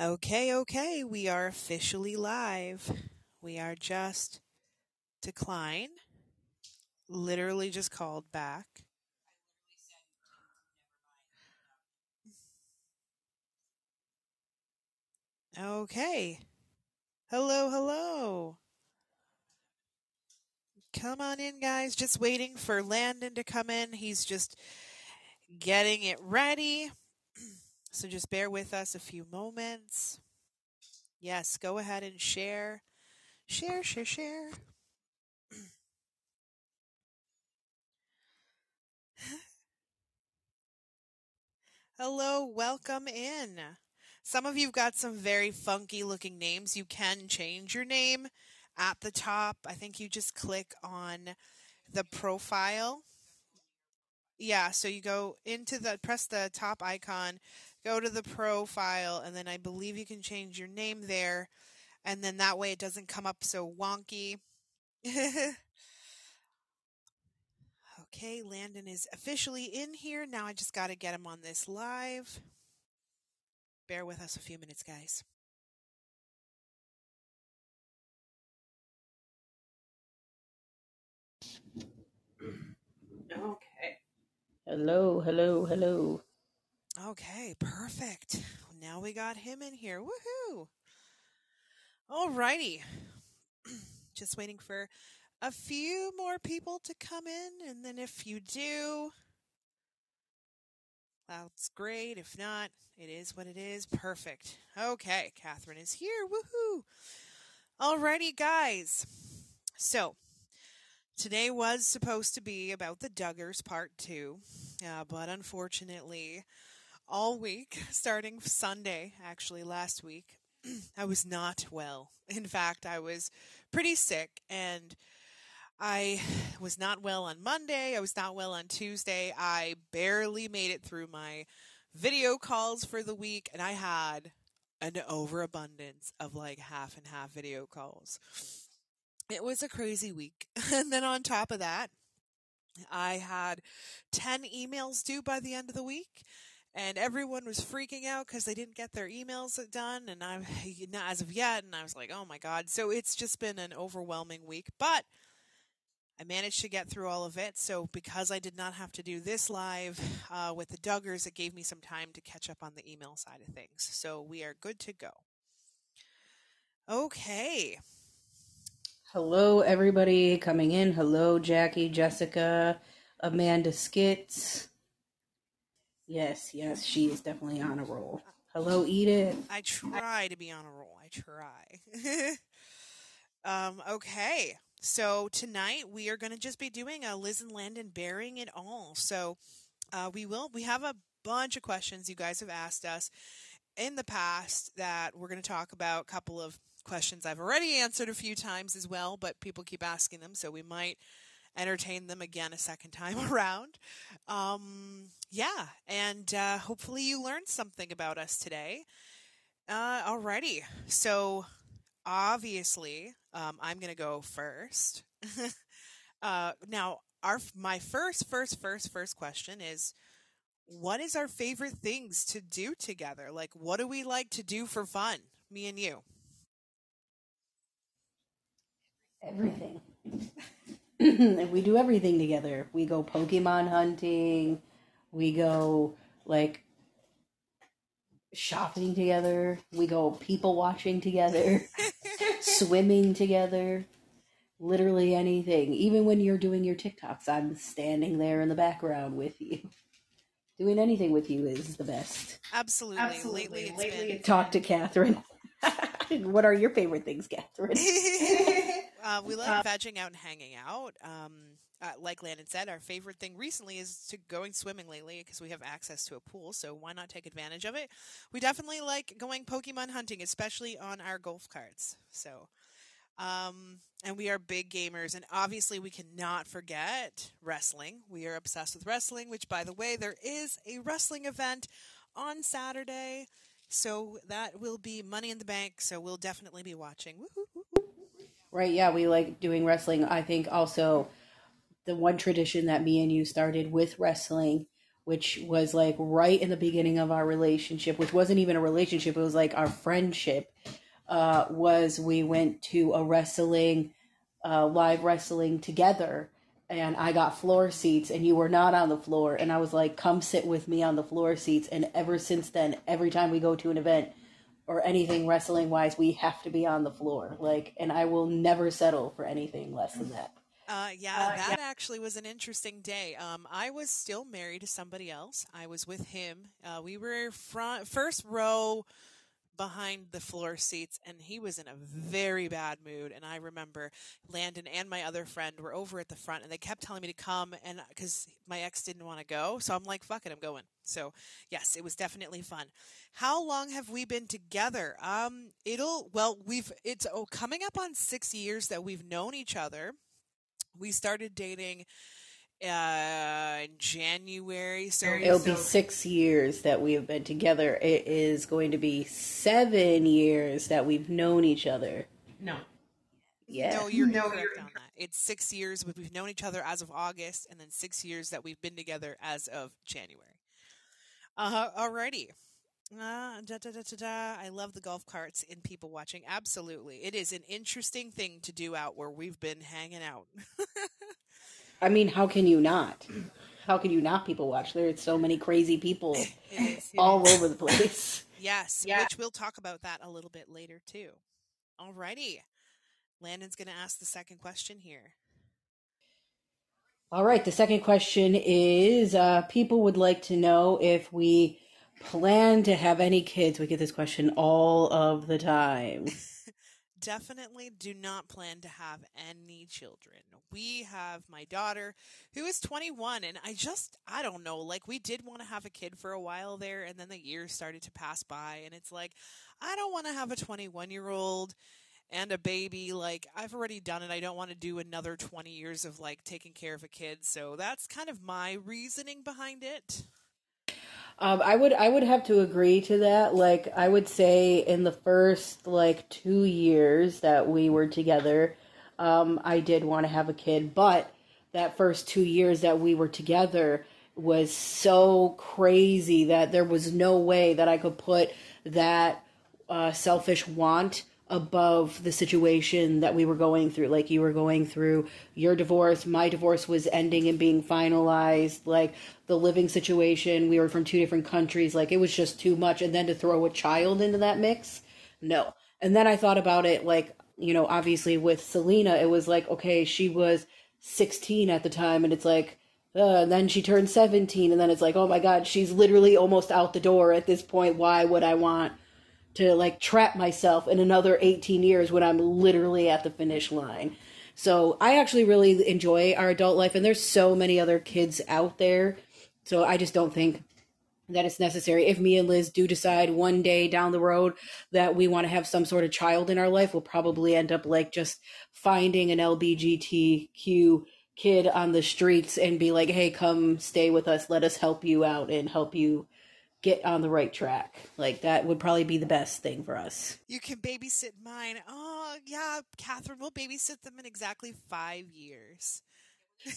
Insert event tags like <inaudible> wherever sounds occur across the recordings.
Okay, okay, we are officially live. We are just decline. Literally just called back. Okay. Hello, hello. Come on in, guys. Just waiting for Landen to come in. He's just getting it ready. So just bear with us a few moments. Yes, go ahead and share. Share, share, share. Hello, welcome in. Some of you've got some very funky looking names. You can change your name at the top. I think you just click on the profile. Yeah, so you go into the press the top icon, go to the profile, and then I believe you can change your name there. And then that way it doesn't come up so wonky. <laughs> okay, Landen is officially in here. Now I just got to get him on this live. Bear with us a few minutes, guys. Okay. Hello, hello, hello. Okay, perfect. Now we got him in here. Woohoo! Alrighty. <clears throat> Just waiting for a few more people to come in, and then if you do, that's great. If not, it is what it is. Perfect. Okay, Catherine is here. Woohoo! Alrighty, guys. So, today was supposed to be about the Duggars part two, uh, but unfortunately, all week, <laughs> starting Sunday, actually last week, <clears throat> I was not well. In fact, I was pretty sick and I <sighs> was not well on Monday. I was not well on Tuesday. I barely made it through my video calls for the week and I had an overabundance of like half and half video calls. It was a crazy week. <laughs> And then on top of that, I had 10 emails due by the end of the week and everyone was freaking out because they didn't get their emails done and i not as of yet and i was like oh my god so it's just been an overwhelming week but i managed to get through all of it so because i did not have to do this live uh, with the duggars it gave me some time to catch up on the email side of things so we are good to go okay Hello, everybody coming in. Hello, Jackie, Jessica, Amanda Skits. Yes, yes, she is definitely on a roll. Hello, Edith. i try to be on a roll. I try. <laughs> Um, okay. So tonight we are going to just be doing a liz and landen bearing it all. So uh, we will we have a bunch of questions you guys have asked us in the past that we're going to talk about. A couple of questions i've already answered a few times as well but people keep asking them so we might entertain them again a second time <laughs> around. Um, yeah and uh, hopefully you learned something about us today. Uh, alrighty. So obviously um, i'm to go first. <laughs> Uh, now our my first first first first question is what is our favorite things to do together? Like what do we like to do for fun? Me and you. Everything. <laughs> <laughs> we do everything together. We go Pokemon hunting. We go like shopping together. We go people watching together. <laughs> swimming together. Literally anything. Even when you're doing your TikToks, I'm standing there in the background with you. Doing anything with you is the best. absolutely, Absolutely. lately it's Lately been Talk to Catherine. <laughs> what are your favorite things, Catherine? Uh, we love Uh, vegging out and hanging out. Um, uh, like Landen said, our favorite thing recently is to going swimming lately because we have access to a pool. So why not take advantage of it? We definitely like going Pokemon hunting, especially on our golf carts. So, um, and we are big gamers, and obviously we cannot forget wrestling. We are obsessed with wrestling. Which, by the way, there is a wrestling event on Saturday. So that will be Money in the Bank. So we'll definitely be watching. Woohoo! Right, yeah, we like doing wrestling. I think also the one tradition that me and you started with wrestling which was like right in the beginning of our relationship, which wasn't even a relationship, it was like our friendship. Uh, was we went to a wrestling, uh, live wrestling together, and I got floor seats, and you were not on the floor, and I was like, "Come sit with me on the floor seats." And ever since then, every time we go to an event or anything wrestling wise, we have to be on the floor. Like, and I will never settle for anything less than that. Uh, yeah, uh, that yeah. actually was an interesting day. Um, I was still married to somebody else. I was with him. Uh, we were front, first row behind the floor seats and he was in a very bad mood. And i remember landen and my other friend were over at the front and they kept telling me to come and because my ex didn't want to go so i'm like fuck it i'm going. So yes it was definitely fun. How long have we been together? Um it'll well we've it's oh, coming up on six years that we've known each other. We started dating uh January. So it'll so, be six years that we have been together. It is going to be seven years that we've known each other. No. Yeah. No, you're no, correct you're... on that. It's six years. We've known each other as of August, and then six years that we've been together as of January. Uh, alrighty. Uh, da, da, da, da, da. I love the golf carts and people watching. Absolutely. It is an interesting thing to do out where we've been hanging out. <laughs> I mean, how can you not? How can you not people watch? There's so many crazy people all over the place. Yes, yeah. which we'll talk about that a little bit later too. Alrighty. Landen's going to ask the second question here. All right. The second question is uh, people would like to know if we plan to have any kids. We get this question all of the time. <laughs> definitely do not plan to have any children. We have my daughter who is 21 and I just I don't know, like we did want to have a kid for a while there and then the years started to pass by and it's like I don't want to have a 21-year-old and a baby like I've already done it. I don't want to do another 20 years of like taking care of a kid. So that's kind of my reasoning behind it. Um, I would I would have to agree to that. Like I would say in the first like two years that we were together, um, I did want to have a kid, but that first two years that we were together was so crazy that there was no way that I could put that uh, selfish want above the situation that we were going through. Like you were going through your divorce, my divorce was ending and being finalized, like the living situation, we were from two different countries, like it was just too much. And then to throw a child into that mix, no. And then I thought about it like, you know, obviously with Selena, it was like, okay, she was 16 at the time, and it's like, uh, and then she turned 17, and then it's like, oh my god, she's literally almost out the door at this point. Why would I want to like trap myself in another 18 years when I'm literally at the finish line. So I actually really enjoy our adult life, and there's so many other kids out there. So I just don't think that it's necessary. If me and Liz do decide one day down the road that we want to have some sort of child in our life, we'll probably end up like just finding an LBGTQ kid on the streets and be like, hey, come stay with us. Let us help you out and help you get on the right track. Like that would probably be the best thing for us. You can babysit mine. Oh yeah, Catherine will babysit them in exactly five years.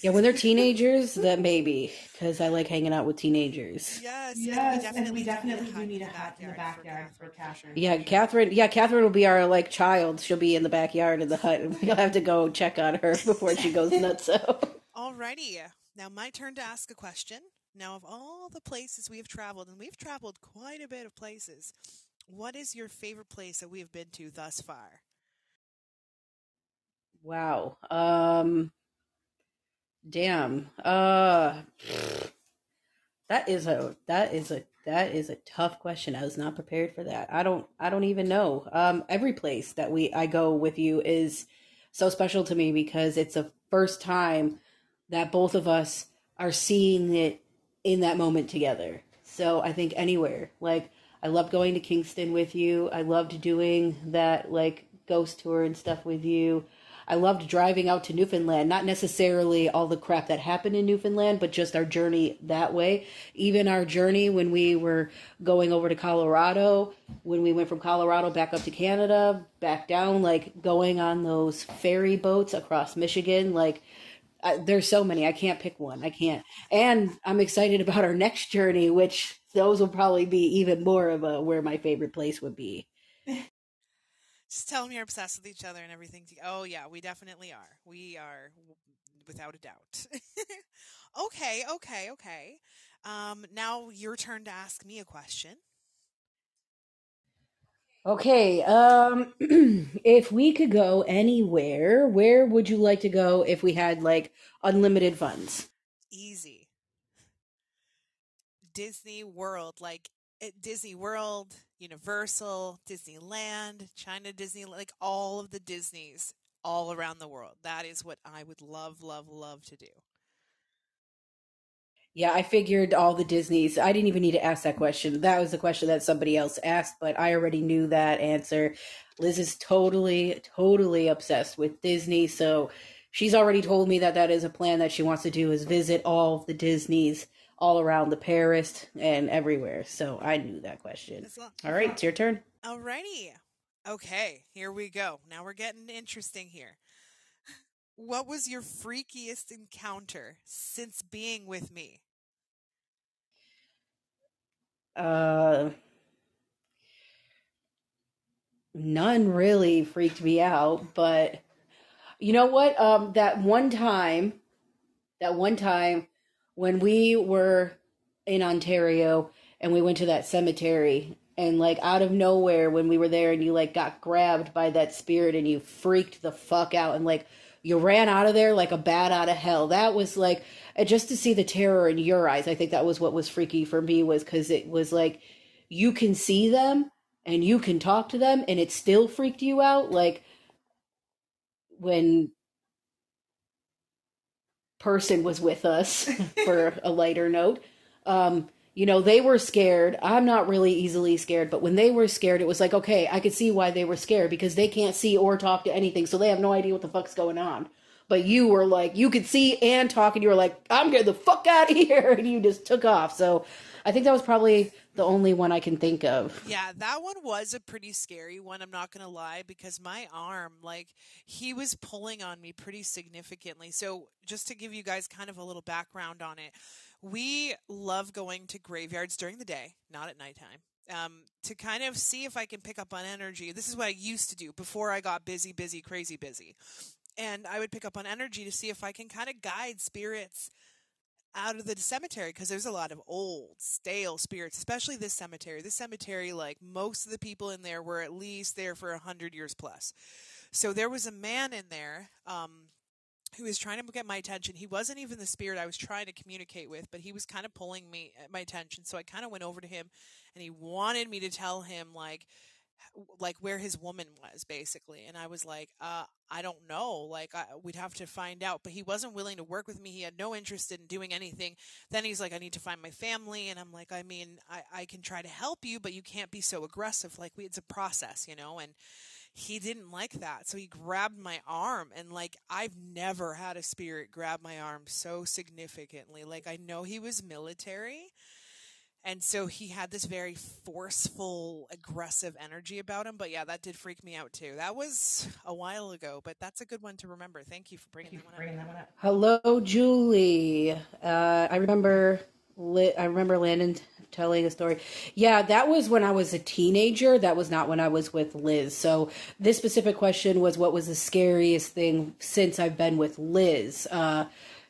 Yeah, when they're teenagers, <laughs> that maybe because I like hanging out with teenagers. Yes, yes, and we definitely, and we definitely do need a hut in the backyard for, for Catherine. Yeah, Catherine. Yeah, Catherine will be our like child. She'll be in the backyard in the hut, and <laughs> we'll have to go check on her <laughs> before she goes nuts. So, alrighty, now my turn to ask a question. Now, of all the places we have traveled, and we've traveled quite a bit of places, what is your favorite place that we have been to thus far? Wow. Um damn. Uh that is a that is a that is a tough question. I was not prepared for that. I don't I don't even know. Um every place that we I go with you is so special to me because it's the first time that both of us are seeing it in that moment together. So I think anywhere. Like I loved going to Kingston with you. I loved doing that like ghost tour and stuff with you. I loved driving out to Newfoundland, not necessarily all the crap that happened in Newfoundland, but just our journey that way. Even our journey when we were going over to Colorado, when we went from Colorado back up to Canada, back down, like going on those ferry boats across Michigan, like there's so many. I can't pick one. I can't. And I'm excited about our next journey, which those will probably be even more of a where my favorite place would be. <laughs> Just tell them you're obsessed with each other and everything. Oh yeah, we definitely are. We are without a doubt. <laughs> okay, okay, okay. Um, now your turn to ask me a question. Okay, um <clears throat> if we could go anywhere, where would you like to go if we had like unlimited funds? Easy. Disney World, like eh, Disney World, Universal, Disneyland, China Disney, like all of the Disneys all around the world. That is what I would love, love, love to do. Yeah, I figured all the Disneys. I didn't even need to ask that question. That was the question that somebody else asked, but I already knew that answer. Liz is totally, totally obsessed with Disney, so she's already told me that that is a plan that she wants to do is visit all the Disneys all around the Paris and everywhere. So I knew that question. All right, it's your turn. All righty. Okay, here we go. Now we're getting interesting here. What was your freakiest encounter since being with me? Uh, none really freaked me out, but you know what? Um, that one time, that one time when we were in Ontario and we went to that cemetery and like out of nowhere when we were there and you like got grabbed by that spirit and you freaked the fuck out and like you ran out of there like a bat out of hell. That was like just to see the terror in your eyes. I think that was what was freaky for me was cuz it was like you can see them and you can talk to them and it still freaked you out like when person was with us <laughs> for a lighter note um you know, they were scared. I'm not really easily scared, but when they were scared, it was like, okay, I could see why they were scared because they can't see or talk to anything, so they have no idea what the fuck's going on. But you were like, you could see and talk, and you were like, I'm getting the fuck out of <laughs> here, and you just took off. So I think that was probably the only one I can think of. Yeah, that one was a pretty scary one. I'm not going to lie because my arm, like, he was pulling on me pretty significantly. So, just to give you guys kind of a little background on it, we love going to graveyards during the day, not at nighttime. Um, to kind of see if I can pick up on energy. This is what I used to do before I got busy, busy, crazy busy. And I would pick up on energy to see if I can kind of guide spirits out of the cemetery because there's a lot of old, stale spirits, especially this cemetery. This cemetery, like most of the people in there, were at least there for a hundred years plus. So there was a man in there um, who was trying to get my attention. He wasn't even the spirit I was trying to communicate with, but he was kind of pulling me uh, my attention. So I kind of went over to him, and he wanted me to tell him like like where his woman was basically. And i was like uh, i don't know. Like I, we'd have to find out. But he wasn't willing to work with me. He had no interest in doing anything. Then he's like i need to find my family. And i'm like i mean i, I can try to help you but you can't be so aggressive. Like we, it's a process you know? And he didn't like that so he grabbed my arm and like i've never had a spirit grab my arm so significantly like i know he was military and so he had this very forceful, aggressive energy about him. But yeah, that did freak me out too. That was a while ago, but that's a good one to remember. Thank you for bringing, that, one bringing that, one up. Hello, Julie. Uh, I remember. I remember Landen telling a story. Yeah, that was when I was a teenager. That was not when I was with Liz. So this specific question was, what was the scariest thing since I've been with Liz? Uh,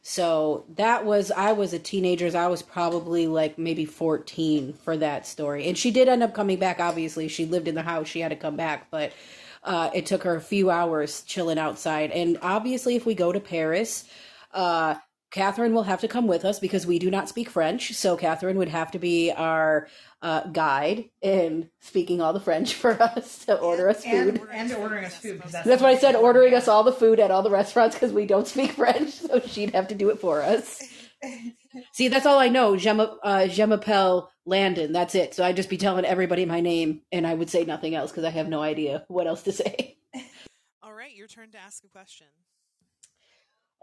so that was I was a teenager. I was probably like maybe 14 for that story. And she did end up coming back obviously. She lived in the house. She had to come back, but uh, it took her a few hours chilling outside. And obviously if we go to Paris, uh, Catherine will have to come with us because we do not speak French. So Catherine would have to be our uh, guide in speaking all the French <laughs> for us to order us food. And, and ordering us food. That's, that's why I said ordering us all the food at all the restaurants because we don't speak <laughs> French. So she'd have to do it for us. <laughs> See, that's all I know. Je, uh, je m'appelle Landen. That's it. So I'd just be telling everybody my name and I would say nothing else because I have no idea what else to say. All right, your turn to ask a question.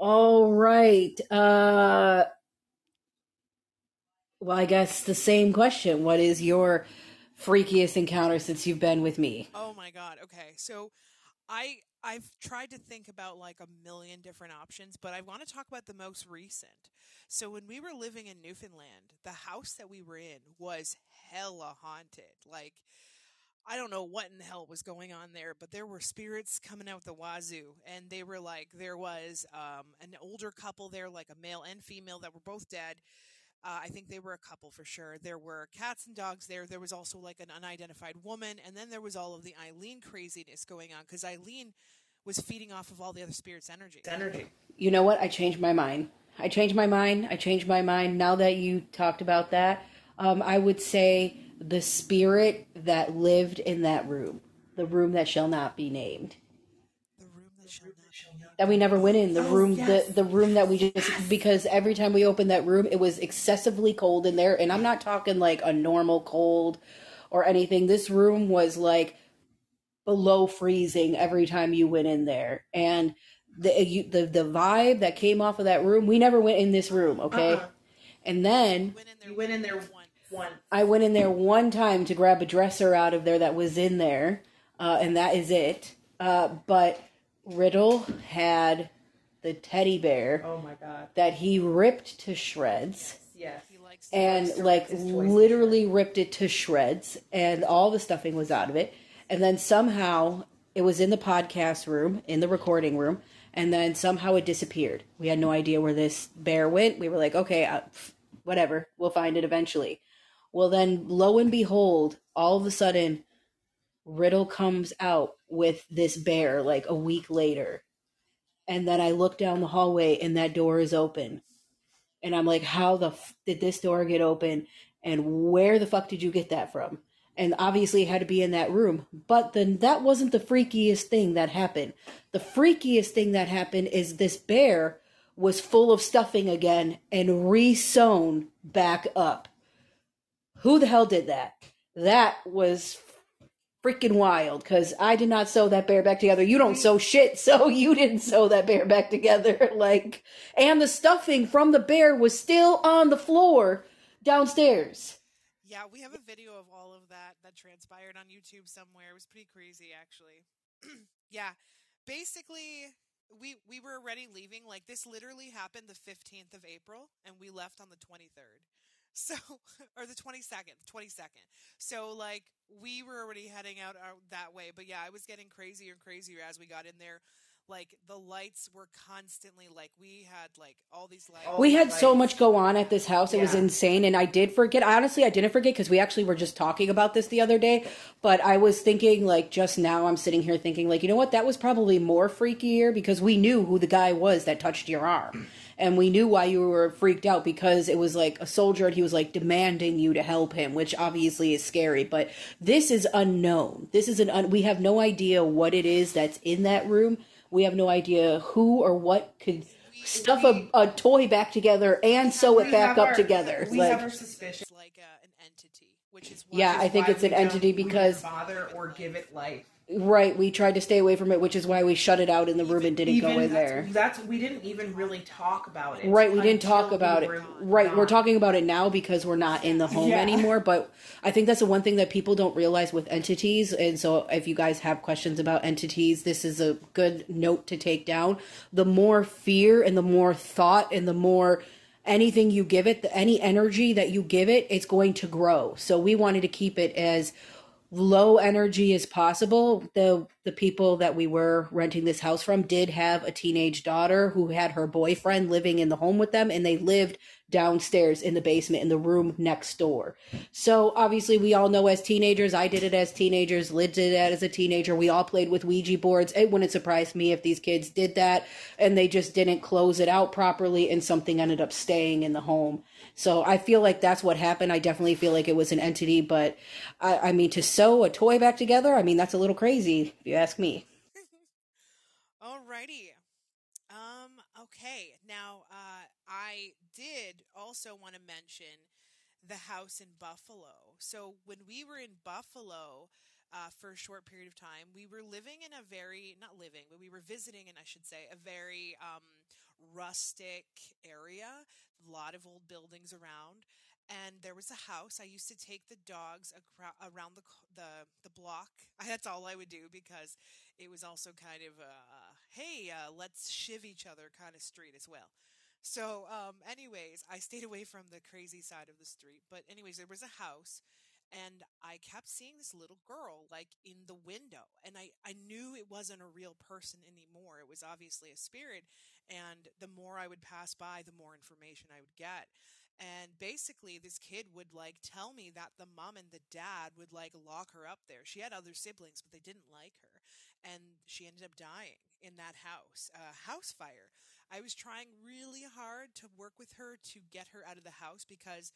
All right. Uh, well, I guess the same question. What is your freakiest encounter since you've been with me? Oh my god. Okay. So I I've tried to think about like a million different options, but I want to talk about the most recent. So when we were living in Newfoundland, the house that we were in was hella haunted. Like I don't know what in the hell was going on there, but there were spirits coming out the wazoo, and they were like there was um, an older couple there, like a male and female, that were both dead. Uh, I think they were a couple for sure. There were cats and dogs there. There was also like an unidentified woman, and then there was all of the Eileen craziness going on because Eileen was feeding off of all the other spirits' energy. Energy. You know what? I changed my mind. I changed my mind. I changed my mind. Now that you talked about that, um, I would say the spirit that lived in that room, the room that shall not be named. The room that shall not be that we never went in the Oh, room yes. the the room that we just because every time we opened that room it was excessively cold in there and I'm not talking like a normal cold or anything this room was like below freezing every time you went in there and the you, the the vibe that came off of that room we never went in this room okay Uh-uh. and then Went in there went in there one. one. I went in there one time to grab a dresser out of there that was in there, uh, and that is it. Uh, but Riddle had the teddy bear Oh my god. that he ripped to shreds Yes. He likes and to like rip his toys to literally ripped it to shreds and all the stuffing was out of it and then somehow it was in the podcast room in the recording room and then somehow it disappeared we had no idea where this bear went we were like okay uh, whatever we'll find it eventually well then lo and behold all of a sudden riddle comes out with this bear like a week later and then i look down the hallway and that door is open and I'm like, how the f- did this door get open? And where the fuck did you get that from? And obviously, it had to be in that room. But then that wasn't the freakiest thing that happened. The freakiest thing that happened is this bear was full of stuffing again and re-sewn back up. Who the hell did that? That was freaking wild because I did not sew that bear back together. You don't sew shit, <laughs> so you didn't sew that bear back together. <laughs> Like, and the stuffing from the bear was still on the floor downstairs. Yeah, we have a video of all of that that transpired on YouTube somewhere. It was pretty crazy, actually. <clears throat> yeah, basically, we we were already leaving. Like this literally happened the fifteenth of April, and we left on the twenty third. So, <laughs> or the twenty second, twenty second. So, like, we were already heading out uh, that way. But yeah, I was getting crazier and crazier as we got in there. Like the lights were constantly like we had like all these lights. We had so much go on at this house. It was insane. And I did forget. Honestly, I didn't forget because we actually were just talking about this the other day. But I was thinking, like, just now, I'm sitting here thinking, like, you know what? That was probably more freakier because we knew who the guy was that touched your arm. And we knew why you were freaked out because it was like a soldier and he was like demanding you to help him, which obviously is scary. But this is unknown. This is an, un- we have no idea what it is that's in that room. We have no idea who or what could stuff a, a toy back together and sew it back up our- together. We like, have our suspicion. Like uh, an entity, which is why Yeah, I think it's an entity because- bother or give it life. Right, we tried to stay away from it, which is why we shut it out in the room and didn't go in there. That's we didn't even really talk about it. Right, we didn't talk about we it. Right, we're talking about it now because we're not in the home Yeah. anymore. But I think that's the one thing that people don't realize with entities. And so, if you guys have questions about entities, this is a good note to take down. The more fear and the more thought and the more anything you give it, the, any energy that you give it, it's going to grow. So we wanted to keep it as low energy as possible. The the people that we were renting this house from did have a teenage daughter who had her boyfriend living in the home with them and they lived downstairs in the basement in the room next door. So obviously we all know as teenagers, I did it as teenagers, Lid did that as a teenager. We all played with Ouija boards. It wouldn't surprise me if these kids did that and they just didn't close it out properly and something ended up staying in the home. So I feel like that's what happened. I definitely feel like it was an entity, but I, I mean, to sew a toy back together, I mean, that's a little crazy, if you ask me. <laughs> Alrighty. Um, okay. Now, uh, I did also want to mention the house in Buffalo. So when we were in Buffalo, uh, for a short period of time, we were living in a very, not living, but we were visiting, and I should say, a very, um, rustic area, a lot of old buildings around. and there was a house. I used to take the dogs acro- around the the the block. <laughs> That's all I would do because it was also kind of a hey, uh, let's shiv each other kind of street as well. So, um, anyways, I stayed away from the crazy side of the street. But anyways, there was a house, and I kept seeing this little girl like in the window and I, I knew it wasn't a real person anymore it was obviously a spirit and the more I would pass by the more information I would get and basically this kid would like tell me that the mom and the dad would like lock her up there she had other siblings but they didn't like her and she ended up dying in that house a uh, house fire. I was trying really hard to work with her to get her out of the house because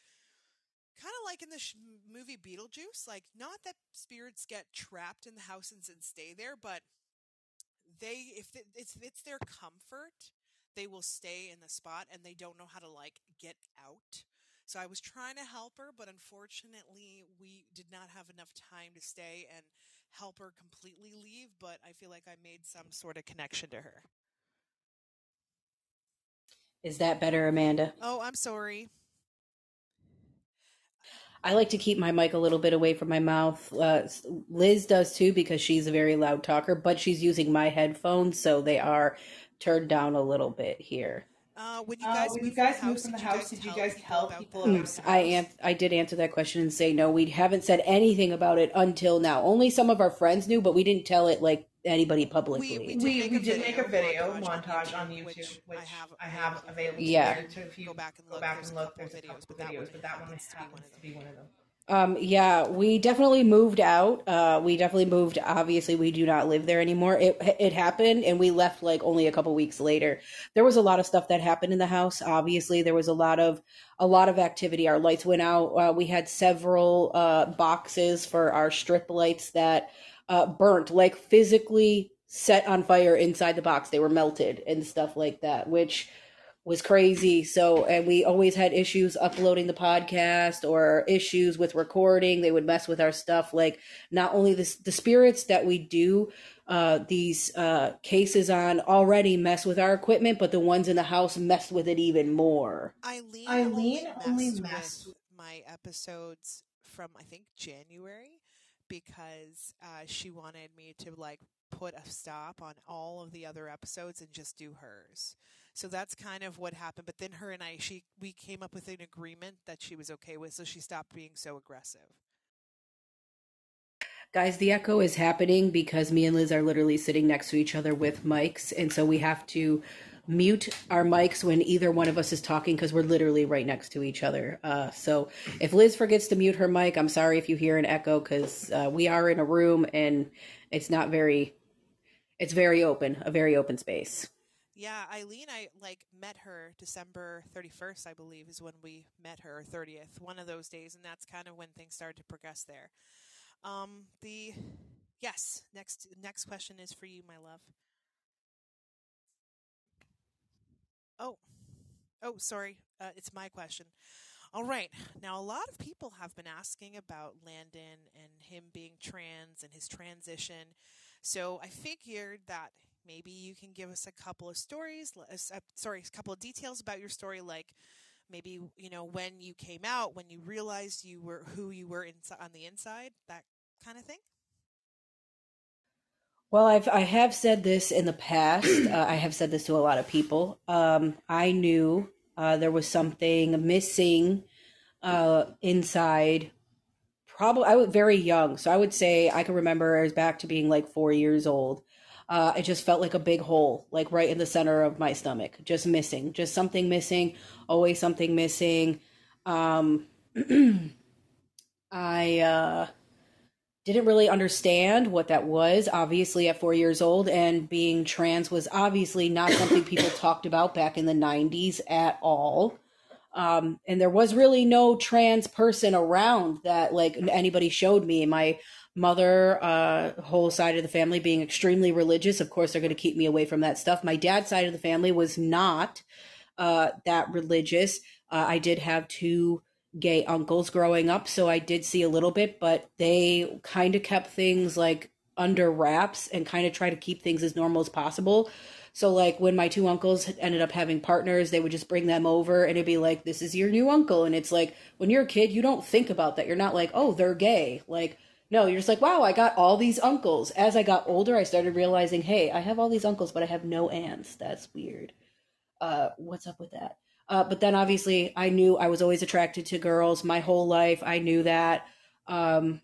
kind of like in the sh- movie Beetlejuice, like not that spirits get trapped in the houses and stay there, but they if it's it's their comfort, they will stay in the spot and they don't know how to like get out. So I was trying to help her, but unfortunately, we did not have enough time to stay and help her completely leave, but I feel like I made some sort of connection to her. Is that better, Amanda? Oh, I'm sorry. I like to keep my mic a little bit away from my mouth. Uh, Liz does too because she's a very loud talker, but she's using my headphones, so they are turned down a little bit here. Uh, when you uh, guys, uh, when you guys moved from the house, did you guys help people? Mm, I am. I did answer that question and say no. We haven't said anything about it until now. Only some of our friends knew, but we didn't tell it like anybody publicly. We, we, did, we, make, we a did make, a video montage on YouTube, which, which I have, I have available. Yeah. To, if you go back and look, go back and look there's videos, but that videos, one, but that one happens to be one of them. Um, yeah, we definitely moved out. Uh, we definitely moved. Obviously, we do not live there anymore. It it happened, and we left like only a couple weeks later. There was a lot of stuff that happened in the house. Obviously, there was a lot of a lot of activity. Our lights went out. Uh, we had several uh, boxes for our strip lights that uh, burnt, like physically set on fire inside the box. They were melted and stuff like that, which was crazy. So, and we always had issues uploading the podcast or issues with recording. They would mess with our stuff. Like not only the, the spirits that we do uh, these uh, cases on already mess with our equipment, but the ones in the house mess with it even more. Eileen, Eileen only messed with my episodes from I think January because uh, she wanted me to like put a stop on all of the other episodes and just do hers. So that's kind of what happened. But then her and I, she we came up with an agreement that she was okay with, so she stopped being so aggressive. Guys, the echo is happening because me and Liz are literally sitting next to each other with mics, and so we have to mute our mics when either one of us is talking because we're literally right next to each other. Uh, so if Liz forgets to mute her mic, I'm sorry if you hear an echo because uh, we are in a room and it's not very, it's very open, a very open space. Yeah, Eileen, I like met her December 31st, I believe, is when we met her, 30th, one of those days, and that's kind of when things started to progress there. Um, the yes, next next question is for you, my love. Oh, oh, sorry, uh, it's my question. All right, now a lot of people have been asking about Landen and him being trans and his transition. So I figured that maybe you can give us a couple of stories, uh, sorry, a couple of details about your story, like maybe you know when you came out, when you realized you were who you were inside on the inside, that kind of thing. Well, I've I have said this in the past. <clears throat> Uh, I have said this to a lot of people. Um, I knew uh, there was something missing uh, inside. Probably, I was very young, so I would say I can remember I was back to being like four years old uh, it just felt like a big hole, like right in the center of my stomach, just missing, just something missing, always something missing. Um, <clears throat> I uh, didn't really understand what that was, obviously, at four years old, and being trans was obviously not something <coughs> people talked about back in the 90s at all. Um, and there was really no trans person around that like anybody showed me. My mother, uh, whole side of the family being extremely religious. Of course, they're going to keep me away from that stuff. My dad's side of the family was not uh, that religious. Uh, I did have two gay uncles growing up, so I did see a little bit, but they kind of kept things like under wraps and kind of try to keep things as normal as possible. So like when my two uncles ended up having partners, they would just bring them over and it'd be like, "This is your new uncle." And it's like when you're a kid, you don't think about that. You're not like, "Oh, they're gay." Like no, you're just like, "Wow, I got all these uncles." As I got older, I started realizing, "Hey, I have all these uncles, but I have no aunts. That's weird." Uh, what's up with that? Uh, but then obviously, I knew I was always attracted to girls my whole life. I knew that. Um,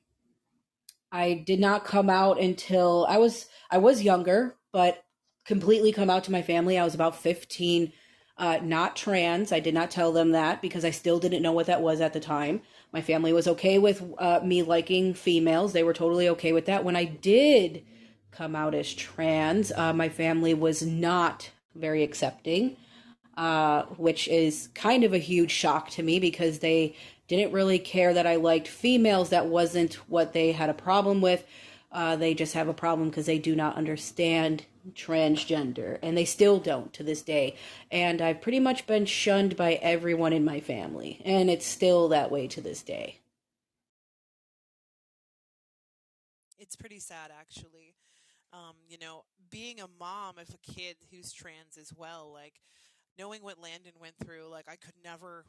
I did not come out until I was I was younger, but completely come out to my family. I was about 15, uh, not trans. I did not tell them that because I still didn't know what that was at the time. My family was okay with uh, me liking females. They were totally okay with that. When I did come out as trans, uh, my family was not very accepting, uh, which is kind of a huge shock to me because they didn't really care that I liked females. That wasn't what they had a problem with. Uh, they just have a problem because they do not understand transgender, and they still don't to this day. And I've pretty much been shunned by everyone in my family, and it's still that way to this day. It's pretty sad, actually. Um, you know, being a mom of a kid who's trans as well, like knowing what Landen went through, like I could never,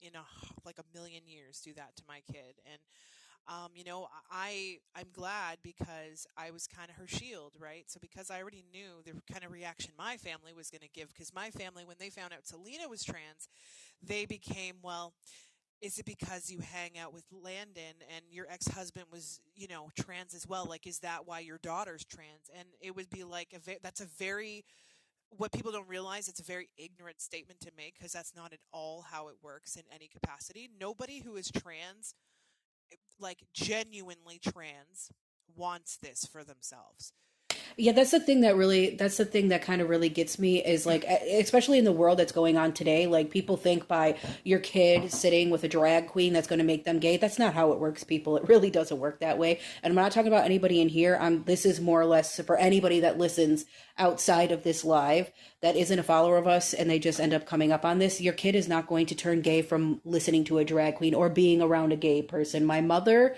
in a like a million years, do that to my kid, and um, you know, I I'm glad because I was kind of her shield, right? So because I already knew the kind of reaction my family was going to give, because my family, when they found out Selena was trans, they became well. Is it because you hang out with Landen and your ex-husband was, you know, trans as well? Like, is that why your daughter's trans? And it would be like a ve- that's a very what people don't realize it's a very ignorant statement to make because that's not at all how it works in any capacity. Nobody who is trans eh, like genuinely trans wants this for themselves. Yeah, that's the thing that really that's the thing that kind of really gets me is like especially in the world that's going on today, like people think by your kid sitting with a drag queen that's going to make them gay. That's not how it works, people. It really doesn't work that way. And I'm not talking about anybody in here. I'm this is more or less for anybody that listens outside of this live that isn't a follower of us and they just end up coming up on this. Your kid is not going to turn gay from listening to a drag queen or being around a gay person. My mother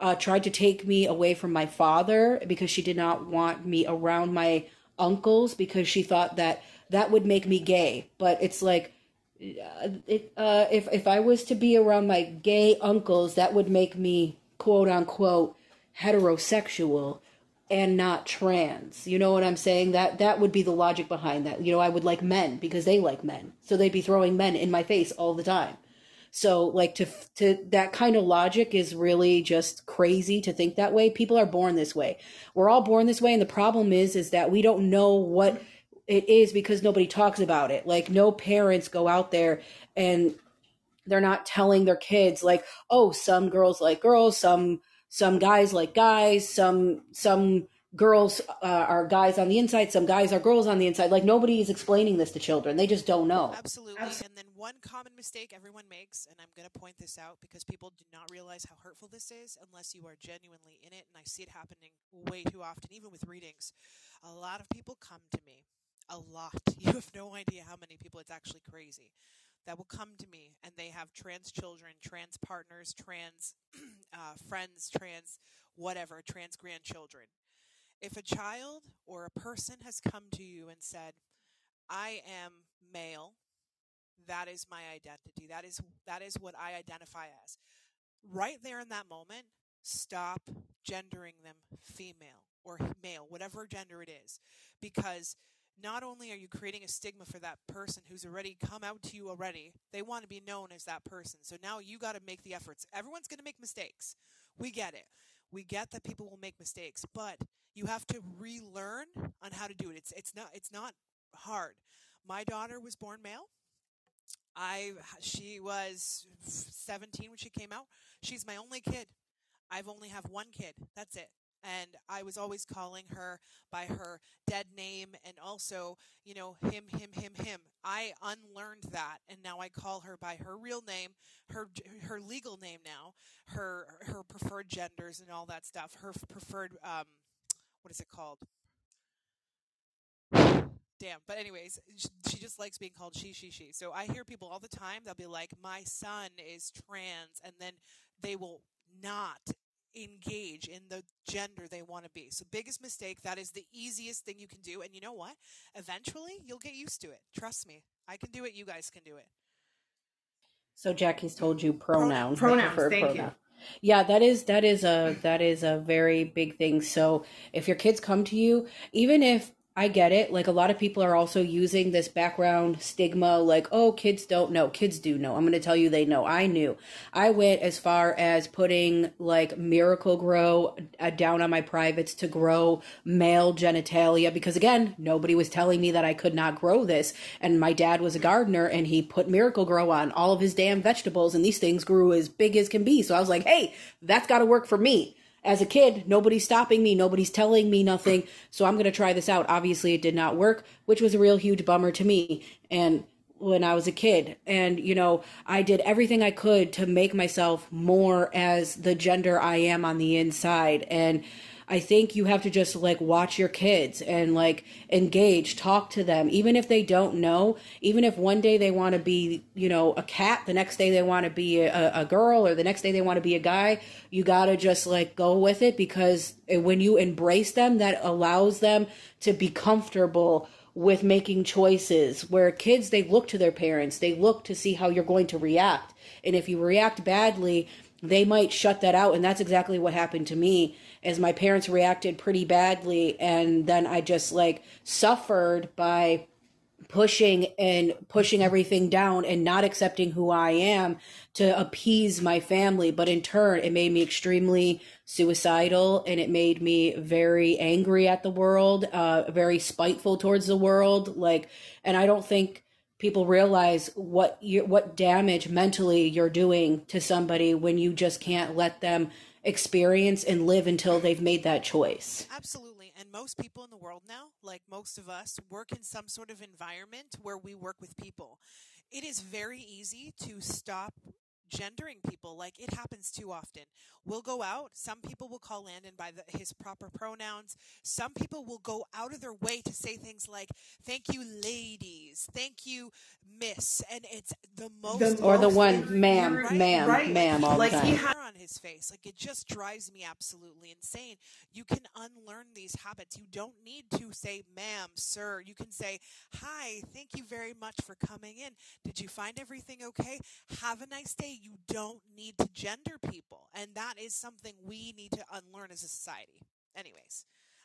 uh, tried to take me away from my father because she did not want me around my uncles because she thought that that would make me gay. But it's like, uh, it, uh, if if I was to be around my gay uncles, that would make me quote unquote heterosexual and not trans. You know what I'm saying? That that would be the logic behind that. You know, I would like men because they like men, so they'd be throwing men in my face all the time. So like to to that kind of logic is really just crazy to think that way. People are born this way. We're all born this way and the problem is is that we don't know what it is because nobody talks about it. Like no parents go out there and they're not telling their kids like, "Oh, some girls like girls, some some guys like guys, some some girls uh, are guys on the inside, some guys are girls on the inside. Like nobody is explaining this to children; they just don't know. Absolutely. Absolutely. And then one common mistake everyone makes, and I'm going to point this out because people do not realize how hurtful this is unless you are genuinely in it. And I see it happening way too often, even with readings. A lot of people come to me. A lot. <laughs> You have no idea how many people. It's actually crazy that will come to me and they have trans children, trans partners, trans <clears throat> uh, friends, trans whatever, trans grandchildren. If a child or a person has come to you and said, I am male, that is my identity. That is that is what I identify as. Right there in that moment, stop gendering them female or male, whatever gender it is, because not only are you creating a stigma for that person who's already come out to you already, they want to be known as that person. So now you got to make the efforts. Everyone's going to make mistakes. We get it. We get that people will make mistakes, but you have to relearn on how to do it. It's it's not it's not hard. My daughter was born male. I she was 17 when she came out. She's my only kid. I've only have one kid. That's it. And I was always calling her by her dead name and also, you know, him, him, him, him. I unlearned that and now I call her by her real name, her her legal name now, her her preferred genders and all that stuff. Her preferred um what is it called? Damn. But anyways, she just likes being called she, she, she. So I hear people all the time. They'll be like, "My son is trans," and then they will not engage in the gender they want to be. So biggest mistake, that is the easiest thing you can do and you know what? Eventually you'll get used to it. Trust me. I can do it, you guys can do it. So Jackie's told you pronouns. Pronouns, thank pronoun. you. Yeah, that is that is a that is a very big thing. So if your kids come to you, even if I get it. Like a lot of people are also using this background stigma, like, oh, kids don't know. Kids do know. I'm going to tell you they know. I knew. I went as far as putting like Miracle-Gro uh, down on my privates to grow male genitalia because, again, nobody was telling me that I could not grow this. And my dad was a gardener and he put Miracle-Gro on all of his damn vegetables and these things grew as big as can be. So I was like, hey, that's got to work for me as a kid, nobody's stopping me, nobody's telling me nothing, so I'm going to try this out. Obviously, it did not work, which was a real huge bummer to me. And when I was a kid, and you know, I did everything I could to make myself more as the gender I am on the inside. And I think you have to just like watch your kids and like engage, talk to them, even if they don't know, even if one day they want to be, you know, a cat, the next day they want to be a, a girl, or the next day they want to be a guy, you got to just like go with it because when you embrace them, that allows them to be comfortable with making choices where kids they look to their parents they look to see how you're going to react. And if you react badly they might shut that out. And that's exactly what happened to me as my parents reacted pretty badly and then I just like suffered by pushing and pushing everything down and not accepting who I am to appease my family. But in turn it made me extremely suicidal and it made me very angry at the world uh very spiteful towards the world. Like and I don't think people realize what you what damage mentally you're doing to somebody when you just can't let them experience and live until they've made that choice. Absolutely. And most people in the world now, like most of us, work in some sort of environment where we work with people. It is very easy to stop gendering people like it happens too often. We'll go out. Some people will call Landen by the, his proper pronouns. Some people will go out of their way to say things like "Thank you, ladies," "Thank you, Miss," and it's the most the, or the one, "Ma'am, right? ma'am, right. ma'am," all like the time. he had on his face. Like it just drives me absolutely insane. You can unlearn these habits. You don't need to say "Ma'am," "Sir." You can say "Hi, thank you very much for coming in. Did you find everything okay? Have a nice day." You don't need to gender people. And that is something we need to unlearn as a society. Anyways.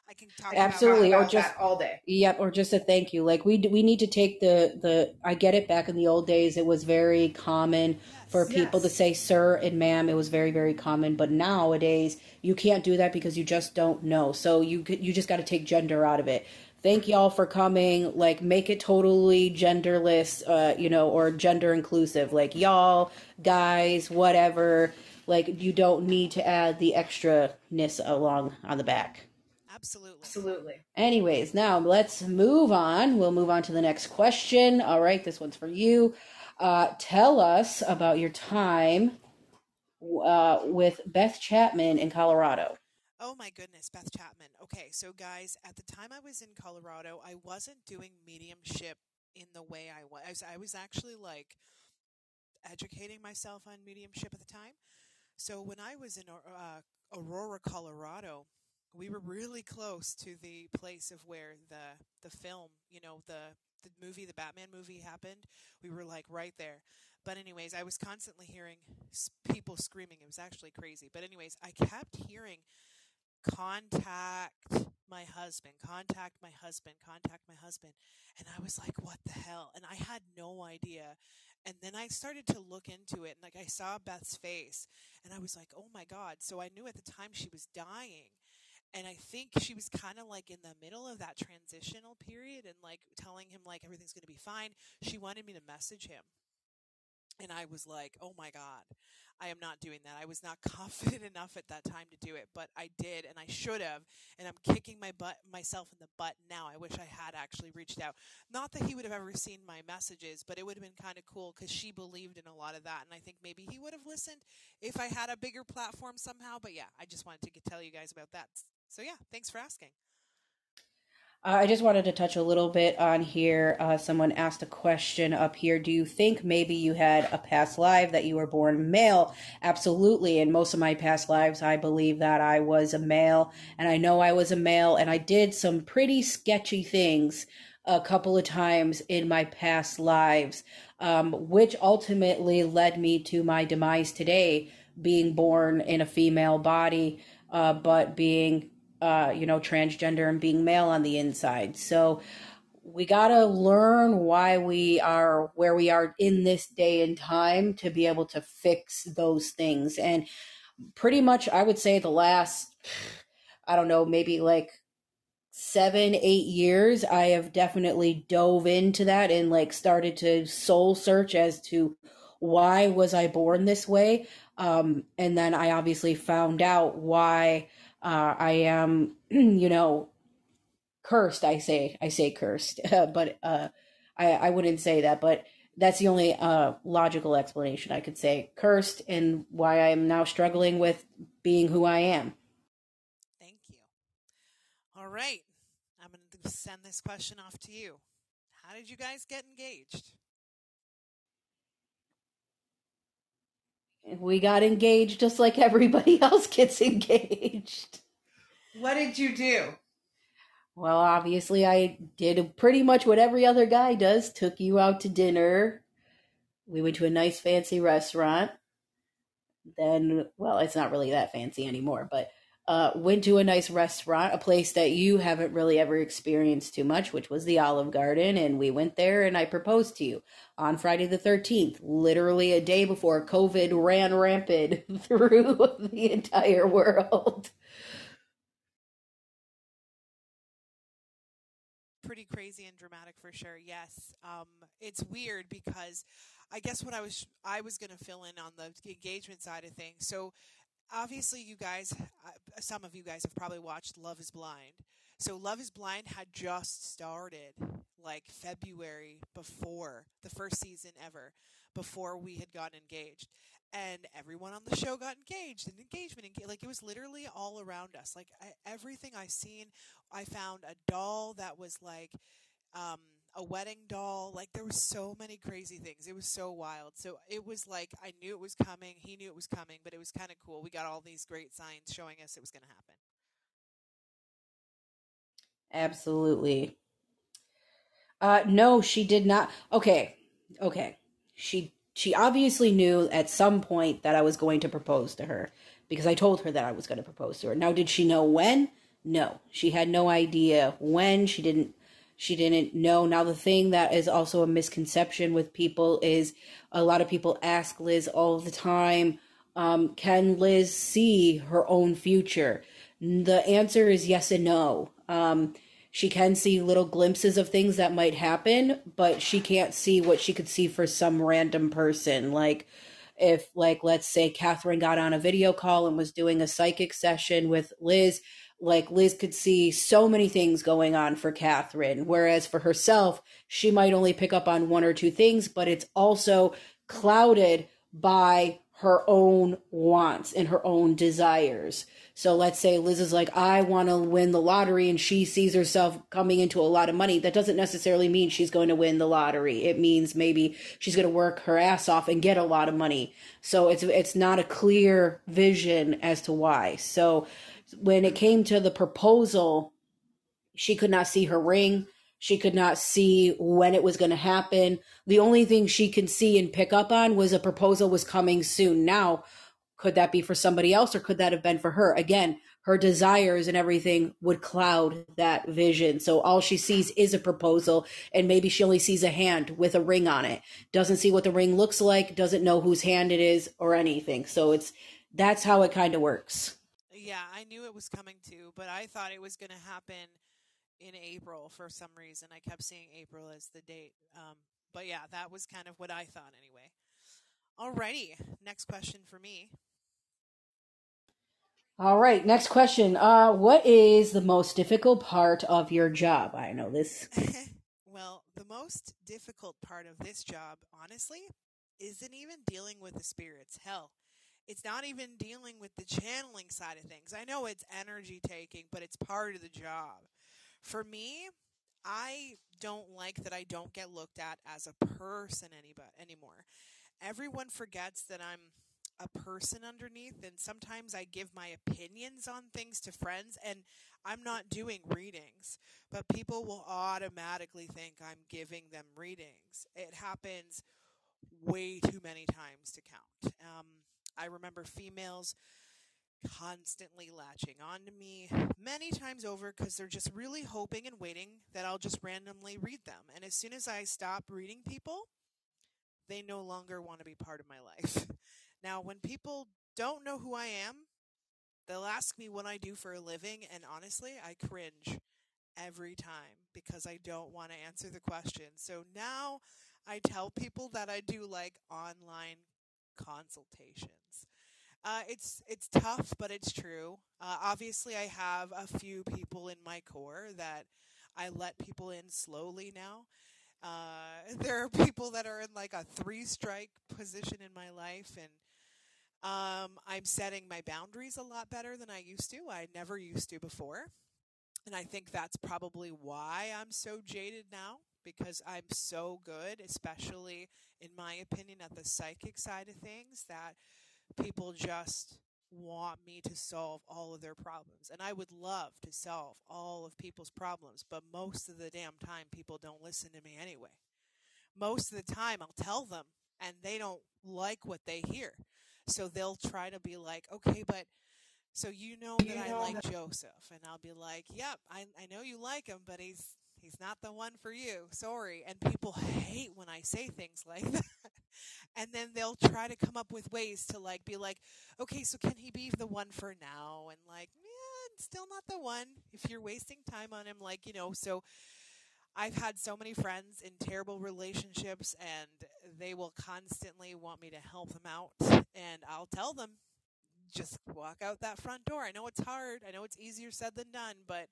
I can talk absolutely, or just all day. Yep, or just a thank you. Like we we need to take the the. I get it. Back in the old days, it was very common yes, for people yes. to say sir and ma'am. It was very very common. But nowadays, you can't do that because you just don't know. So you you just got to take gender out of it thank y'all for coming. Like make it totally genderless uh you know or gender inclusive. Like y'all guys whatever. Like you don't need to add the extra ness along on the back. Absolutely. Absolutely. Anyways now let's move on. We'll move on to the next question. All right this one's for you. Uh tell us about your time uh with beth chapman in colorado Oh my goodness, Beth Chapman. Okay, so guys, at the time I was in Colorado, I wasn't doing mediumship in the way I was. I was actually like educating myself on mediumship at the time. So when I was in uh, Aurora, Colorado, we were really close to the place of where the the film, you know, the the movie, the Batman movie happened. We were like right there. But anyways, I was constantly hearing people screaming. It was actually crazy. But anyways, I kept hearing contact my husband, contact my husband, contact my husband. And I was like, what the hell? And I had no idea. And then I started to look into it and like I saw Beth's face and I was like, oh my God. So I knew at the time she was dying. And I think she was kind of like in the middle of that transitional period and like telling him like everything's going to be fine. She wanted me to message him. And I was like, oh my God. I am not doing that. I was not <laughs> confident enough at that time to do it, but I did and I should have. And I'm kicking my butt myself in the butt now. I wish I had actually reached out. Not that he would have ever seen my messages, but it would have been kind of cool because she believed in a lot of that. And I think maybe he would have listened if I had a bigger platform somehow. But yeah, I just wanted to tell you guys about that. So yeah, thanks for asking. Uh, I just wanted to touch a little bit on here. Uh, someone asked a question up here. Do you think maybe you had a past life that you were born male? Absolutely. In most of my past lives, I believe that I was a male, and I know I was a male, and I did some pretty sketchy things a couple of times in my past lives, um, which ultimately led me to my demise today, being born in a female body, uh, but being uh, you know, transgender and being male on the inside. So we got to learn why we are where we are in this day and time to be able to fix those things. And pretty much, I would say the last, I don't know, maybe like seven, eight years, I have definitely dove into that and like started to soul search as to why was I born this way. Um, and then I obviously found out why uh, I am, <clears throat> you know, cursed. I say, I say cursed, <laughs> but uh, I, I wouldn't say that. But that's the only uh, logical explanation I could say. Cursed, and why I'm now struggling with being who I am. Thank you. All right, I'm going to send this question off to you. How did you guys get engaged? We got engaged just like everybody <laughs> else gets engaged. What did you do? Well, obviously, I did pretty much what every other guy does took you out to dinner. We went to a nice fancy restaurant. Then, well, it's not really that fancy anymore, but uh, went to a nice restaurant, a place that you haven't really ever experienced too much, which was the Olive Garden. And we went there and I proposed to you on Friday the 13th, literally a day before COVID ran rampant <laughs> through <laughs> the entire world. Pretty crazy and dramatic for sure. Yes. Um, it's weird because I guess what I was I was going to fill in on the engagement side of things. So obviously you guys uh, some of you guys have probably watched love is blind. So love is blind had just started like february before the first season ever before we had gotten engaged. And everyone on the show got engaged and engagement like it was literally all around us. Like I, everything i seen i found a doll that was like um a wedding doll. Like there were so many crazy things. It was so wild. So it was like I knew it was coming. He knew it was coming, but it was kind of cool. We got all these great signs showing us it was going to happen. Absolutely. Uh no, she did not. Okay. Okay. She she obviously knew at some point that I was going to propose to her because I told her that I was going to propose to her. Now did she know when? No. She had no idea when. She didn't she didn't know. Now, the thing that is also a misconception with people is a lot of people ask Liz all the time, um, can Liz see her own future? The answer is yes and no. Um, she can see little glimpses of things that might happen, but she can't see what she could see for some random person. Like, if, like, let's say Catherine got on a video call and was doing a psychic session with Liz, like Liz could see so many things going on for Catherine, whereas for herself, she might only pick up on one or two things, but it's also clouded by her own wants and her own desires. So let's say Liz is like, I want to win the lottery, and she sees herself coming into a lot of money. That doesn't necessarily mean she's going to win the lottery. It means maybe she's going to work her ass off and get a lot of money. So it's it's not a clear vision as to why. So when it came to the proposal, she could not see her ring. She could not see when it was going to happen. The only thing she could see and pick up on was a proposal was coming soon. Now, could that be for somebody else or could that have been for her? Again, her desires and everything would cloud that vision. So all she sees is a proposal and maybe she only sees a hand with a ring on it. Doesn't see what the ring looks like, doesn't know whose hand it is or anything. So it's that's how it kind of works yeah, I knew it was coming too, but I thought it was going to happen in April for some reason. I kept seeing April as the date. Um, but yeah, that was kind of what I thought anyway. Alrighty, next question for me. All right, next question. Uh, what is the most difficult part of your job? I know this. <laughs> well, the most difficult part of this job, honestly, isn't even dealing with the spirits. Hell, it's not even dealing with the channeling side of things. I know it's energy taking, but it's part of the job. For me, I don't like that I don't get looked at as a person anybody anymore. Everyone forgets that I'm a person underneath and sometimes I give my opinions on things to friends and I'm not doing readings, but people will automatically think I'm giving them readings. It happens way too many times to count. Um, I remember females constantly latching onto me many times over because they're just really hoping and waiting that I'll just randomly read them. And as soon as I stop reading people, they no longer want to be part of my life. <laughs> Now, when people don't know who I am, they'll ask me what I do for a living, and honestly, I cringe every time because I don't want to answer the question. So now I tell people that I do like online consultations. Uh, it's it's tough, but it's true. Uh, obviously, I have a few people in my core that I let people in slowly now. Uh, <laughs> there are people that are in like a three strike position in my life, and um, I'm setting my boundaries a lot better than I used to. I never used to before, and I think that's probably why I'm so jaded now because I'm so good, especially in my opinion, at the psychic side of things that people just want me to solve all of their problems. And I would love to solve all of people's problems, but most of the damn time people don't listen to me anyway. Most of the time I'll tell them and they don't like what they hear. So they'll try to be like, okay, but so you know that I like Joseph. And I'll be like, yep, I, I know you like him, but he's, he's not the one for you. Sorry. And people hate when I say things like <laughs> that and then they'll try to come up with ways to like be like, okay, so can he be the one for now? And like, yeah, still not the one. If you're wasting time on him, like you know, so. I've had so many friends in terrible relationships and they will constantly want me to help them out and I'll tell them just walk out that front door. I know it's hard. I know it's easier said than done, but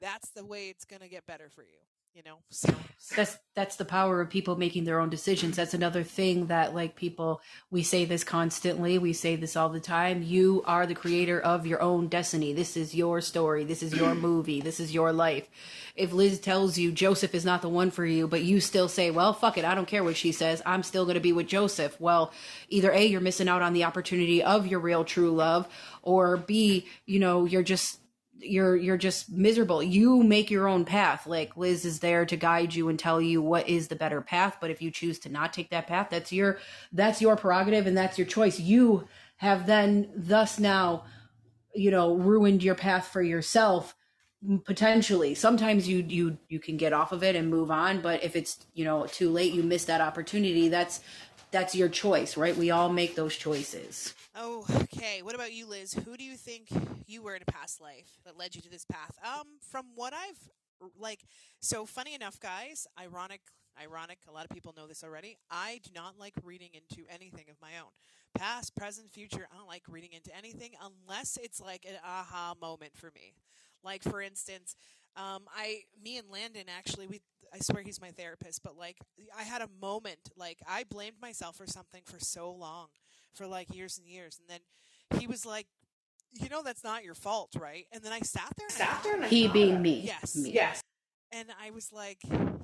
that's the way it's going to get better for you you know so. That's that's the power of people making their own decisions. That's another thing that like people we say this constantly we say this all the time. You are the creator of your own destiny. This is your story. This is your <clears throat> movie. This is your life. If liz tells you joseph is not the one for you but you still say well fuck it. I don't care what she says. I'm still going to be with joseph. Well either a you're missing out on the opportunity of your real true love or b you know you're just you're you're just miserable. You make your own path. Like Liz is there to guide you and tell you what is the better path, but if you choose to not take that path, that's your that's your prerogative and that's your choice. You have then thus now you know ruined your path for yourself potentially sometimes you you you can get off of it and move on but if it's you know too late you miss that opportunity that's that's your choice right we all make those choices Oh, okay. What about you, Liz? Who do you think you were in a past life that led you to this path? Um, from what I've like, so funny enough, guys. Ironic, ironic. A lot of people know this already. I do not like reading into anything of my own, past, present, future. I don't like reading into anything unless it's like an aha moment for me. Like for instance, um, I, me and Landen actually, we, I swear he's my therapist, but like, I had a moment, like, I blamed myself for something for so long for like years and years. And then he was like, you know, that's not your fault, right? And then I sat there. sat there. And he being me. Yes. Me. Yes. And I was like,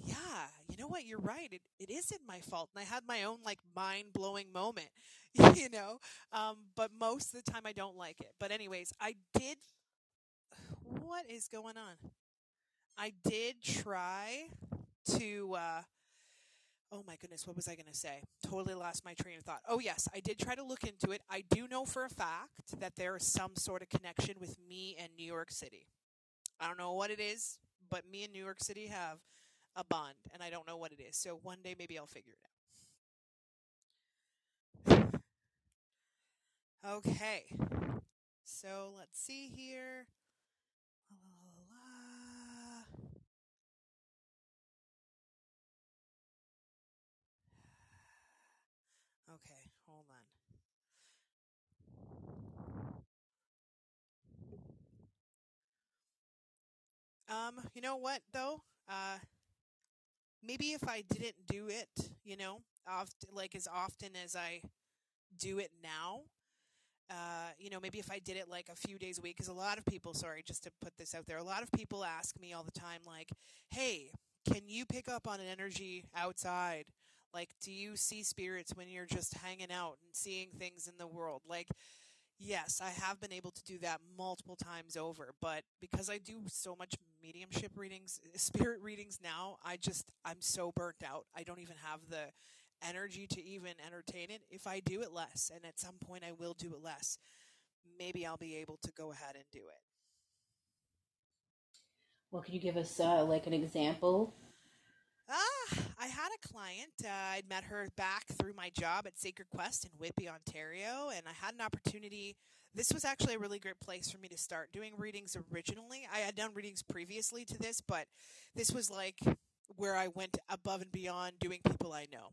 yeah, you know what? You're right. It, it isn't my fault. And I had my own like mind blowing moment, <laughs> you know? Um, but most of the time I don't like it. But anyways, I did. <sighs> What is going on? I did try to, uh, Oh my goodness, what was I going to say? Totally lost my train of thought. Oh, yes, I did try to look into it. I do know for a fact that there is some sort of connection with me and New York City. I don't know what it is, but me and New York City have a bond, and I don't know what it is. So one day maybe I'll figure it out. <sighs> okay, so let's see here. Okay, hold on. Um, you know what though? Uh, maybe if I didn't do it, you know, oft like as often as I do it now, uh, you know, maybe if I did it like a few days a week, because a lot of people, sorry, just to put this out there, a lot of people ask me all the time, like, hey, can you pick up on an energy outside? Like, do you see spirits when you're just hanging out and seeing things in the world? Like, yes, I have been able to do that multiple times over, but because I do so much mediumship readings, spirit readings now, I just, I'm so burnt out. I don't even have the energy to even entertain it. If I do it less, and at some point I will do it less, maybe I'll be able to go ahead and do it. Well, can you give us uh, like an example? Ah, I had a client. Uh, I'd met her back through my job at Sacred Quest in Whitby, Ontario, and I had an opportunity. This was actually a really great place for me to start doing readings originally. I had done readings previously to this, but this was like where I went above and beyond doing people I know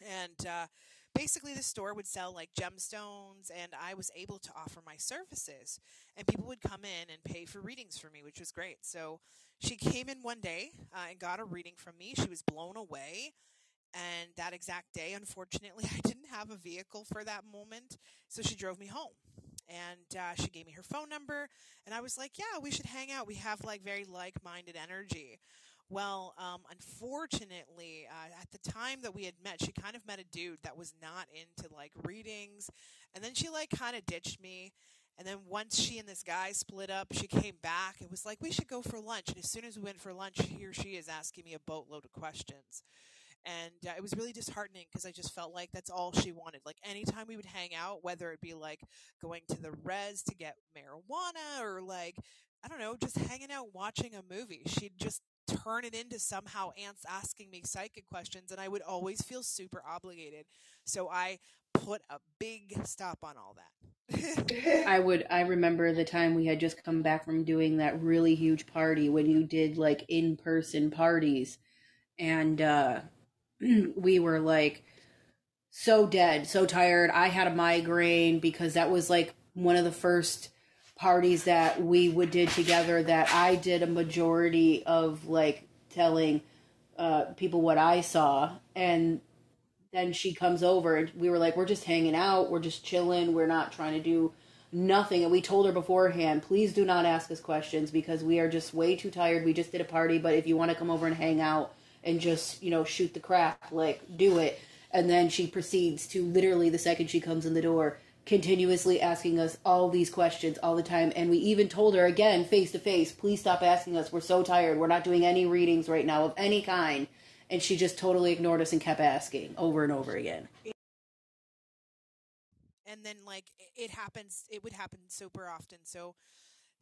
and uh, basically the store would sell like gemstones and i was able to offer my services and people would come in and pay for readings for me which was great so she came in one day uh, and got a reading from me. She was blown away and that exact day unfortunately <laughs> i didn't have a vehicle for that moment so she drove me home. And uh, she gave me her phone number and i was like yeah we should hang out. We have like very like-minded energy. Well, um, unfortunately, uh, at the time that we had met, she kind of met a dude that was not into like readings, and then she like kind of ditched me. And then once she and this guy split up, she came back. It was like we should go for lunch. And as soon as we went for lunch, here she is asking me a boatload of questions. And uh, it was really disheartening because I just felt like that's all she wanted. Like anytime we would hang out, whether it be like going to the res to get marijuana or like I don't know, just hanging out watching a movie. She'd just turn it into somehow ants asking me psychic questions and I would always feel super obligated. So I put a big stop on all that. I <laughs> would I remember the time we had just come back from doing that really huge party when you did like in-person parties and uh <clears throat> we were like so dead, so tired. I had a migraine because that was like one of the first parties that we would did together that I did a majority of like telling uh, people what I saw and then she comes over and we were like we're just hanging out we're just chilling we're not trying to do nothing and we told her beforehand please do not ask us questions because we are just way too tired we just did a party but if you want to come over and hang out and just you know shoot the crap like do it and then she proceeds to literally the second she comes in the door continuously asking us all these questions all the time. And we even told her again, face to face, please stop asking us. We're so tired. We're not doing any readings right now of any kind. And she just totally ignored us and kept asking over and over again. And then, like, it happens, it would happen super often. So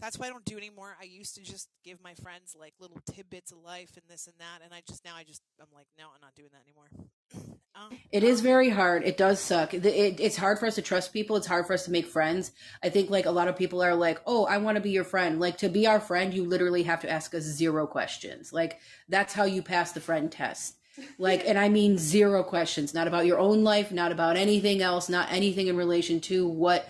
that's why I don't do anymore. I used to just give my friends like little tidbits of life and this and that, and I just now I just I'm like no, I'm not doing that anymore. Um, it is very hard. It does suck. It, it, it's hard for us to trust people. It's hard for us to make friends. I think like a lot of people are like, oh, I want to be your friend. Like to be our friend, you literally have to ask us zero questions. Like that's how you pass the friend test. Like, and I mean zero questions, not about your own life, not about anything else, not anything in relation to what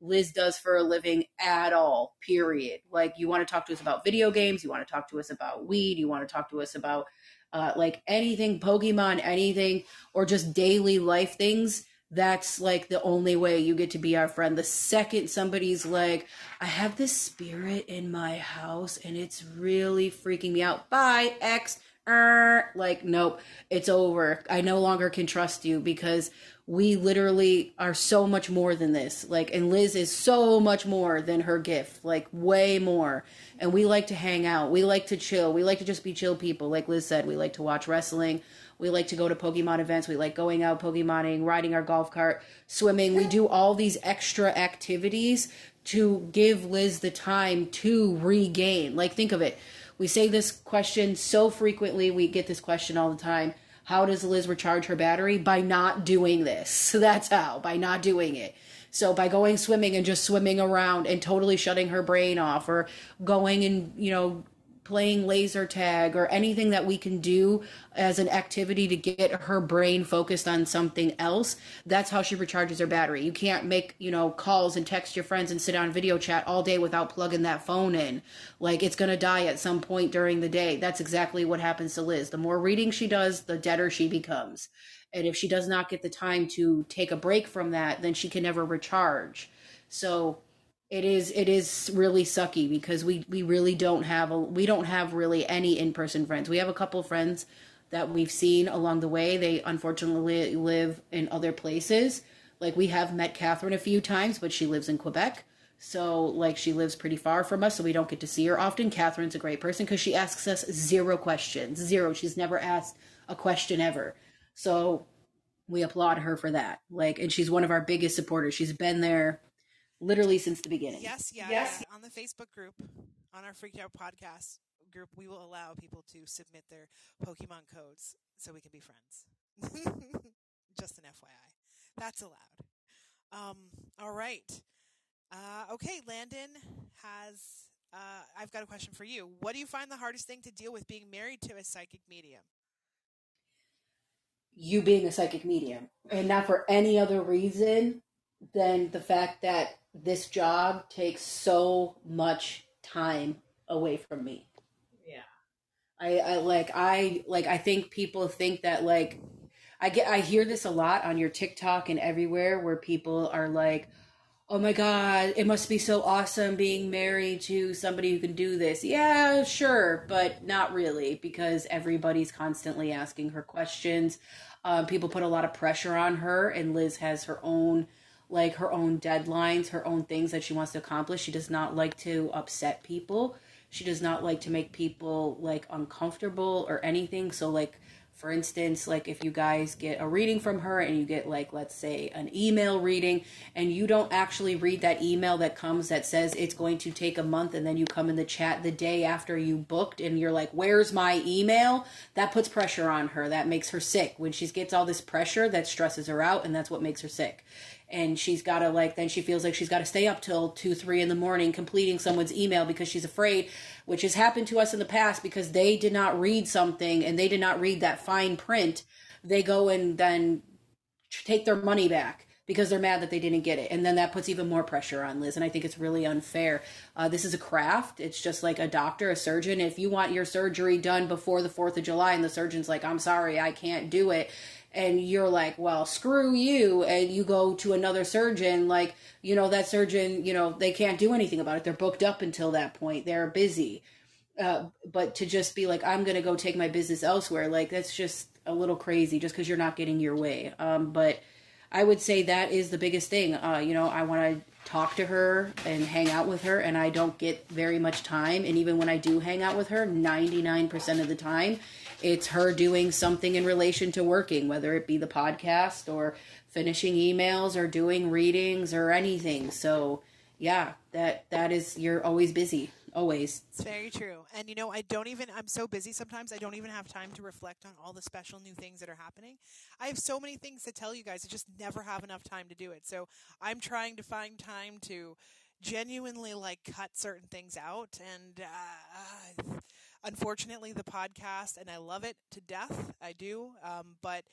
Liz does for a living at all, period. Like, you want to talk to us about video games, you want to talk to us about weed, you want to talk to us about uh, like anything Pokemon, anything, or just daily life things. That's like the only way you get to be our friend. The second somebody's like, I have this spirit in my house and it's really freaking me out. Bye, X. Er, like, nope, it's over. I no longer can trust you because we literally are so much more than this. Like, and Liz is so much more than her gift, like, way more. And we like to hang out. We like to chill. We like to just be chill people. Like Liz said, we like to watch wrestling. We like to go to Pokemon events. We like going out Pokemoning, riding our golf cart, swimming. We do all these extra activities to give Liz the time to regain. Like, think of it. We say this question so frequently. We get this question all the time how does Liz recharge her battery? By not doing this. So <laughs> that's how, by not doing it. So by going swimming and just swimming around and totally shutting her brain off or going and, you know, playing laser tag or anything that we can do as an activity to get her brain focused on something else that's how she recharges her battery. You can't make you know calls and text your friends and sit on video chat all day without plugging that phone in. Like it's going to die at some point during the day. That's exactly what happens to liz. The more reading she does the deader she becomes. And if she does not get the time to take a break from that, then she can never recharge. So it is it is really sucky because we we really don't have a we don't have really any in-person friends. We have a couple friends that we've seen along the way. They unfortunately live in other places. Like we have met Catherine a few times, but she lives in Quebec. So, like, she lives pretty far from us, so we don't get to see her often. Catherine's a great person because she asks us zero questions. Zero. She's never asked a question ever. So, we applaud her for that. Like, and she's one of our biggest supporters. She's been there literally since the beginning. Yes, yeah, yes. Yeah. On the Facebook group, on our Freaked Out podcast group, we will allow people to submit their Pokemon codes so we can be friends. <laughs> Just an FYI. That's allowed. Um, all right. Uh, okay, Landen has. Uh, I've got a question for you. What do you find the hardest thing to deal with being married to a psychic medium? You being a psychic medium, and not for any other reason than the fact that this job takes so much time away from me. Yeah. I, I like I like I think people think that like I get I hear this a lot on your TikTok and everywhere where people are like, oh my god it must be so awesome being married to somebody who can do this yeah sure but not really because everybody's constantly asking her questions um, people put a lot of pressure on her and liz has her own like her own deadlines her own things that she wants to accomplish she does not like to upset people she does not like to make people like uncomfortable or anything so like for instance, like if you guys get a reading from her and you get like let's say an email reading and you don't actually read that email that comes that says it's going to take a month and then you come in the chat the day after you booked and you're like where's my email? That puts pressure on her. That makes her sick. When she gets all this pressure that stresses her out and that's what makes her sick and she's got to like then she feels like she's got to stay up till 2 3 in the morning completing someone's email because she's afraid which has happened to us in the past because they did not read something and they did not read that fine print. They go and then take their money back because they're mad that they didn't get it. And then that puts even more pressure on liz and i think it's really unfair. Uh, this is a craft. It's just like a doctor a surgeon. If you want your surgery done before the 4th of july and the surgeon's like i'm sorry i can't do it and you're like, well, screw you, and you go to another surgeon, like, you know, that surgeon, you know, they can't do anything about it. They're booked up until that point. They're busy. Uh, but to just be like, I'm going to go take my business elsewhere, like, that's just a little crazy just because you're not getting your way. Um, but I would say that is the biggest thing. Uh, you know, I want to talk to her and hang out with her, and I don't get very much time. And even when I do hang out with her, 99% of the time, it's her doing something in relation to working, whether it be the podcast or finishing emails or doing readings or anything. So, yeah, that that is you're always busy always. It's very true. And you know, I don't even I'm so busy sometimes I don't even have time to reflect on all the special new things that are happening. I have so many things to tell you guys. I just never have enough time to do it. So, I'm trying to find time to genuinely like cut certain things out and uh, unfortunately, the podcast, and I love it to death. I do. Um, but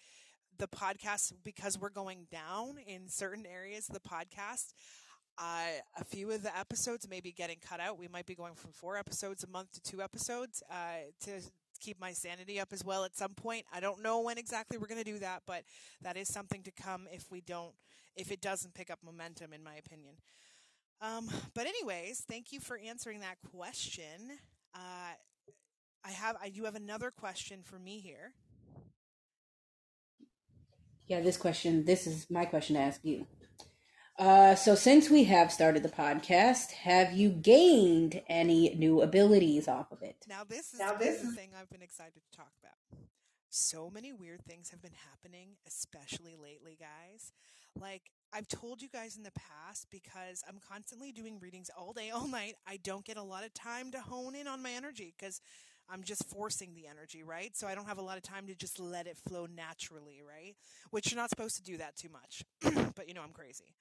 the podcast, because we're going down in certain areas of the podcast, uh, a few of the episodes may be getting cut out. We might be going from four episodes a month to two episodes uh, to keep my sanity up as well at some point. I don't know when exactly we're going to do that, but that is something to come if we don't, if it doesn't pick up momentum, in my opinion. Um, but anyways, thank you for answering that question. Uh, I have I do have another question for me here. Yeah, this question, this is my question to ask you. Uh, so since we have started the podcast, have you gained any new abilities off of it? Now this is now this is the thing I've been excited to talk about. So many weird things have been happening, especially lately, guys. Like I've told you guys in the past because I'm constantly doing readings all day, <laughs> all night. I don't get a lot of time to hone in on my energy because I'm just forcing the energy, right? So I don't have a lot of time to just let it flow naturally, right? Which you're not supposed to do that too much. <clears throat> but you know, I'm crazy.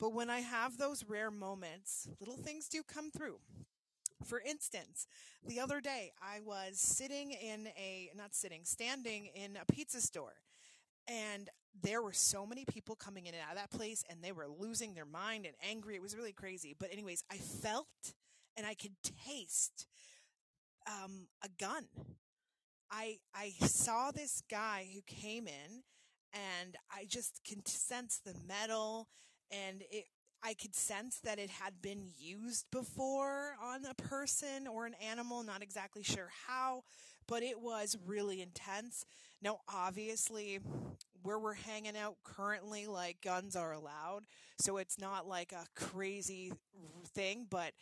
But when I have those rare moments, little things do come through. For instance, the other day I was sitting in a, not sitting, standing in a pizza store. And there were so many people coming in and out of that place, and they were losing their mind and angry. It was really crazy. But, anyways, I felt and I could taste um, a gun. I I saw this guy who came in and I just can sense the metal and it I could sense that it had been used before on a person or an animal, not exactly sure how, but it was really intense. Now, obviously, where we're hanging out currently, like guns are allowed, so it's not like a crazy thing, but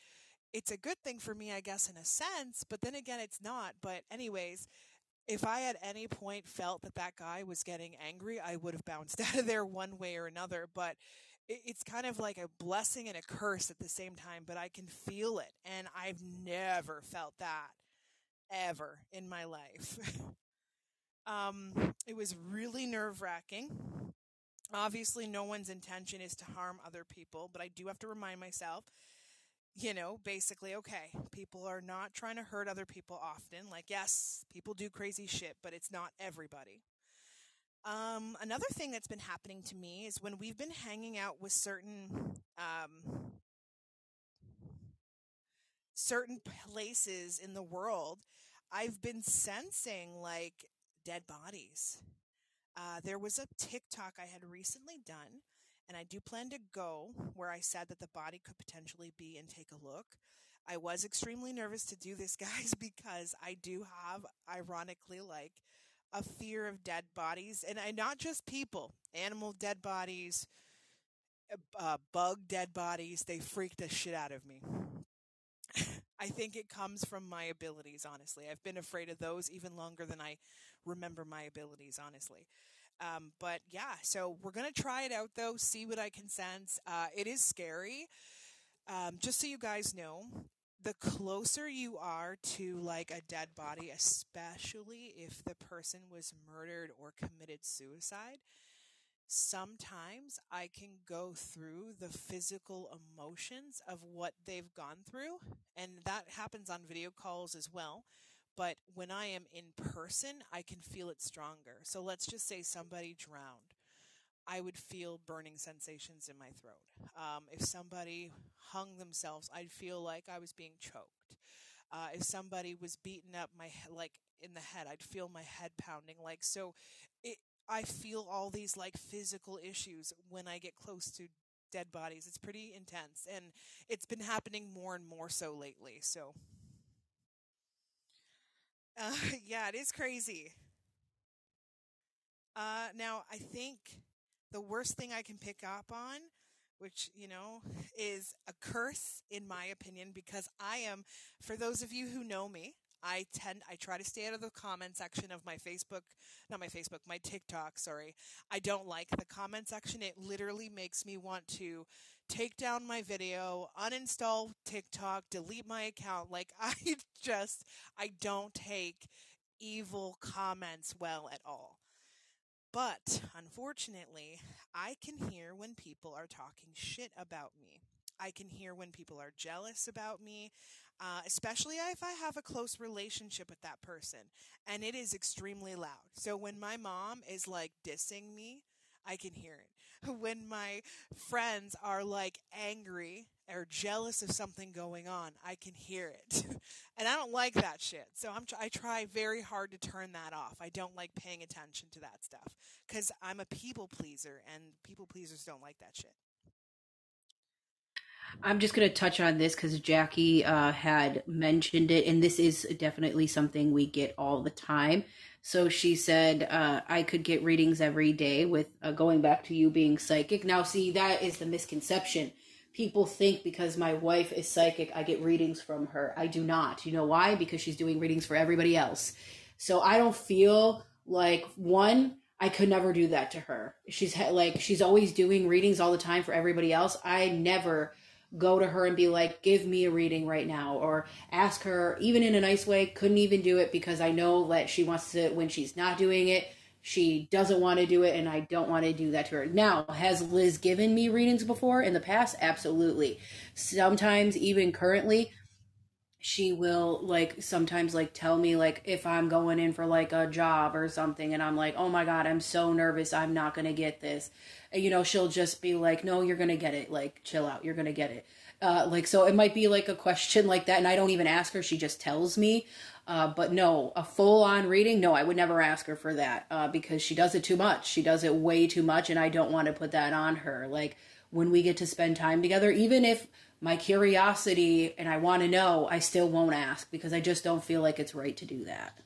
it's a good thing for me, I guess, in a sense, but then again, it's not. But, anyways, if I at any point felt that that guy was getting angry, I would have bounced <laughs> out of there one way or another. But it's kind of like a blessing and a curse at the same time, but I can feel it. And I've never felt that ever in my life. <laughs> um, it was really nerve wracking. Obviously, no one's intention is to harm other people, but I do have to remind myself you know, basically, okay, people are not trying to hurt other people often. Like, yes, people do crazy shit, but it's not everybody. Um, another thing that's been happening to me is when we've been hanging out with certain, um, certain places in the world, I've been sensing like dead bodies. Uh, there was a TikTok I had recently done and I do plan to go where I said that the body could potentially be and take a look. I was extremely nervous to do this, <laughs> guys, because I do have, ironically, like a fear of dead bodies, and I not just people, animal dead bodies, uh, bug dead bodies. They freak the shit out of me. <laughs> I think it comes from my abilities, honestly. I've been afraid of those even longer than I remember my abilities, honestly. Um, but yeah, so we're gonna try it out though, see what I can sense. Uh, it is scary. Um, just so you guys know, the closer you are to like a dead body, especially if the person was murdered or committed suicide, sometimes I can go through the physical emotions of what they've gone through. And that happens on video calls as well but when I am in person, I can feel it stronger. So let's just say somebody drowned. I would feel burning sensations in my throat. Um, if somebody hung themselves, I'd feel like I was being choked. Uh, if somebody was beaten up, my like in the head, I'd feel my head pounding. Like so, it. I feel all these like physical issues when I get close to dead bodies. It's pretty intense, and it's been happening more and more so lately. So uh, <laughs> yeah, it is crazy. Uh, now, I think the worst thing I can pick up on, which, you know, is a curse, in my opinion, because I am, for those of you who know me, I tend, I try to stay out of the comment section of my Facebook, not my Facebook, my TikTok, sorry. I don't like the comment section. It literally makes me want to take down my video, uninstall TikTok, delete my account. <laughs> Like, I just, I don't take evil comments well at all. But unfortunately, I can hear when people are talking shit about me. I can hear when people are jealous about me, uh, especially if I have a close relationship with that person. And it is extremely loud. So when my mom is like dissing me, I can hear it. <laughs> When my friends are like angry or jealous of something going on, I can hear it. <laughs> and I don't like that shit. So I'm, I try very hard to turn that off. I don't like paying attention to that stuff because I'm a people pleaser and people pleasers don't like that shit. I'm just going to touch on this because Jackie uh, had mentioned it, and this is definitely something we get all the time. So she said, uh, I could get readings every day with uh, going back to you being psychic. Now, see, that is the misconception. People think because my wife is psychic, I get readings from her. I do not. You know why? Because she's doing readings for everybody else. So I don't feel like, one, I could never do that to her. She's like, she's always doing readings all the time for everybody else. I never go to her and be like, give me a reading right now, or ask her, even in a nice way, couldn't even do it because I know that she wants to, when she's not doing it, she doesn't want to do it, and I don't want to do that to her. Now, has Liz given me readings before in the past? Absolutely. Sometimes, even currently, she will like sometimes like tell me like if I'm going in for like a job or something and I'm like, "Oh my god, I'm so nervous. I'm not going to get this." And, you know, she'll just be like, "No, you're going to get it. Like chill out. You're going to get it." Uh, like, so it might be like a question like that, and I don't even ask her, she just tells me. Uh, but no, a full on reading, no, I would never ask her for that uh, because she does it too much. She does it way too much, and I don't want to put that on her. Like, when we get to spend time together, even if my curiosity and I want to know, I still won't ask because I just don't feel like it's right to do that.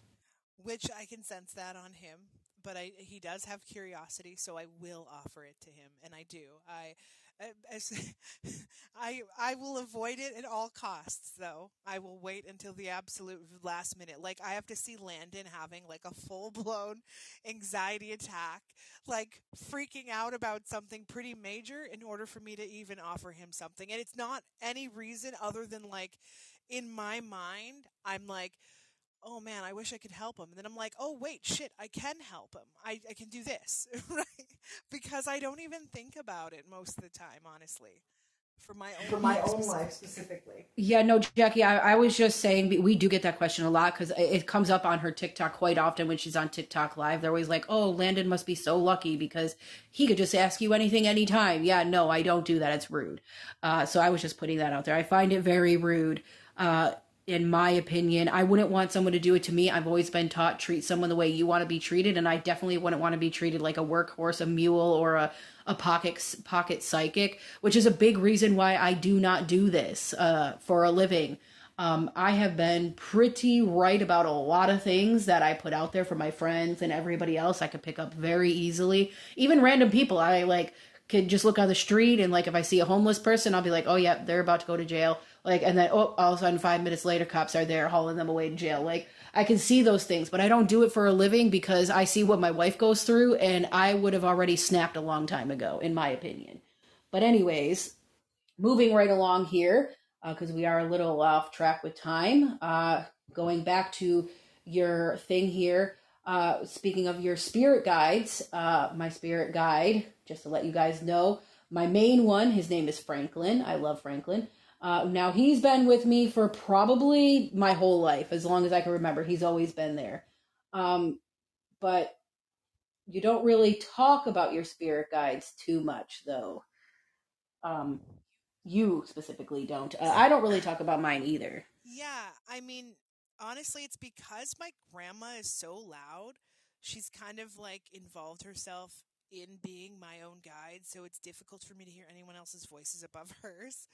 Which I can sense that on him but I, he does have curiosity, so I will offer it to him, and I do. I, Uh, as, <laughs> I, I will avoid it at all costs, though. I will wait until the absolute last minute. Like I have to see Landen having like a full blown <laughs> anxiety attack, like freaking out about something pretty major, in order for me to even offer him something. And it's not any reason other than like, in my mind, I'm like oh man, I wish I could help him. And then I'm like, oh wait, shit, I can help him. I, I can do this, <laughs> right? Because I don't even think about it most of the time, honestly. For my own, for my life, own specifically. life specifically. Yeah, no, Jackie, I, I was just saying we do get that question a lot because it comes up on her TikTok quite often when she's on TikTok live. They're always like, "Oh, Landen must be so lucky because he could just ask you anything anytime." Yeah, no, I don't do that. It's rude. Uh, so I was just putting that out there. I find it very rude. Uh, in my opinion. I wouldn't want someone to do it to me. I've always been taught treat someone the way you want to be treated, and I definitely wouldn't want to be treated like a workhorse, a mule, or a a pocket pocket psychic, which is a big reason why I do not do this uh, for a living. Um, I have been pretty right about a lot of things that I put out there for my friends and everybody else. I could pick up very easily, even random people. I like could just look on the street and like if I see a homeless person, I'll be like, oh yeah, they're about to go to jail like, and then, oh, all of a sudden, five minutes later, cops are there hauling them away to jail. Like, I can see those things, but I don't do it for a living because I see what my wife goes through, and I would have already snapped a long time ago, in my opinion. But, anyways, moving right along here, because uh, we are a little off track with time, uh, going back to your thing here. Uh, speaking of your spirit guides, uh, my spirit guide, just to let you guys know, my main one, his name is Franklin. I love Franklin. Uh, now he's been with me for probably my whole life, as long as I can remember. He's always been there. Um, but you don't really talk about your spirit guides too much, though. Um, you specifically don't. Uh, I don't really talk about mine either. Yeah, I mean, honestly, it's because my grandma is so loud. She's kind of like involved herself in being my own guide, so it's difficult for me to hear anyone else's voices above <laughs> hers.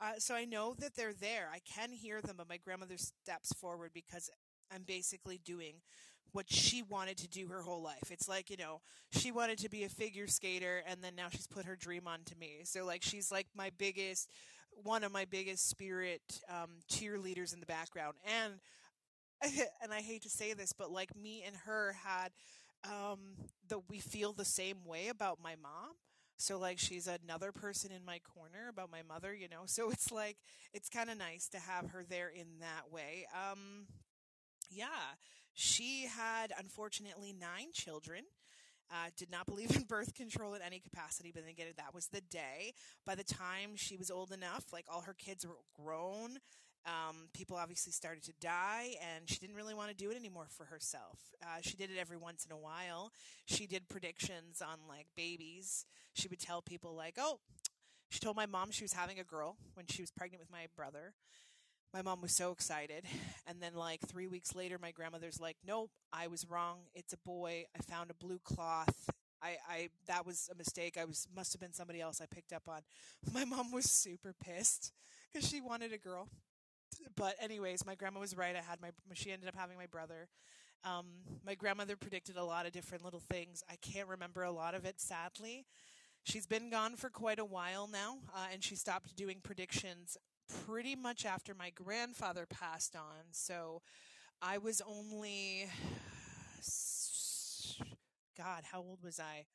Uh, so I know that they're there. I can hear them, but my grandmother steps forward because I'm basically doing what she wanted to do her whole life. It's like, you know, she wanted to be a figure skater and then now she's put her dream onto me. So like she's like my biggest one of my biggest spirit um, cheerleaders in the background. And <laughs> and I hate to say this, but like me and her had um that we feel the same way about my mom. So like she's another person in my corner about my mother, you know. So it's like it's kind of nice to have her there in that way. Um yeah, she had unfortunately 9 children. Uh, did not believe <laughs> in birth control in any capacity, but then again, that was the day. By the time she was old enough, like all her kids were grown, um, people obviously started to die, and she didn't really want to do it anymore for herself. Uh, she did it every once in a while. She did predictions on like babies. She would tell people like, "Oh," she told my mom she was having a girl when she was pregnant with my brother. My mom was so excited, and then like three weeks later, my grandmother's like, "Nope, I was wrong. It's a boy. I found a blue cloth." I, I that was a mistake. I was must have been somebody else I picked up on. <laughs> My mom was super pissed because she wanted a girl but anyways, my grandma was right. I had my she ended up having my brother. Um, my grandmother predicted a lot of different little things. I can't remember a lot of it, sadly. She's been gone for quite a while now, uh, and she stopped doing predictions pretty much after my grandfather passed on. So I was only, God, how old was I?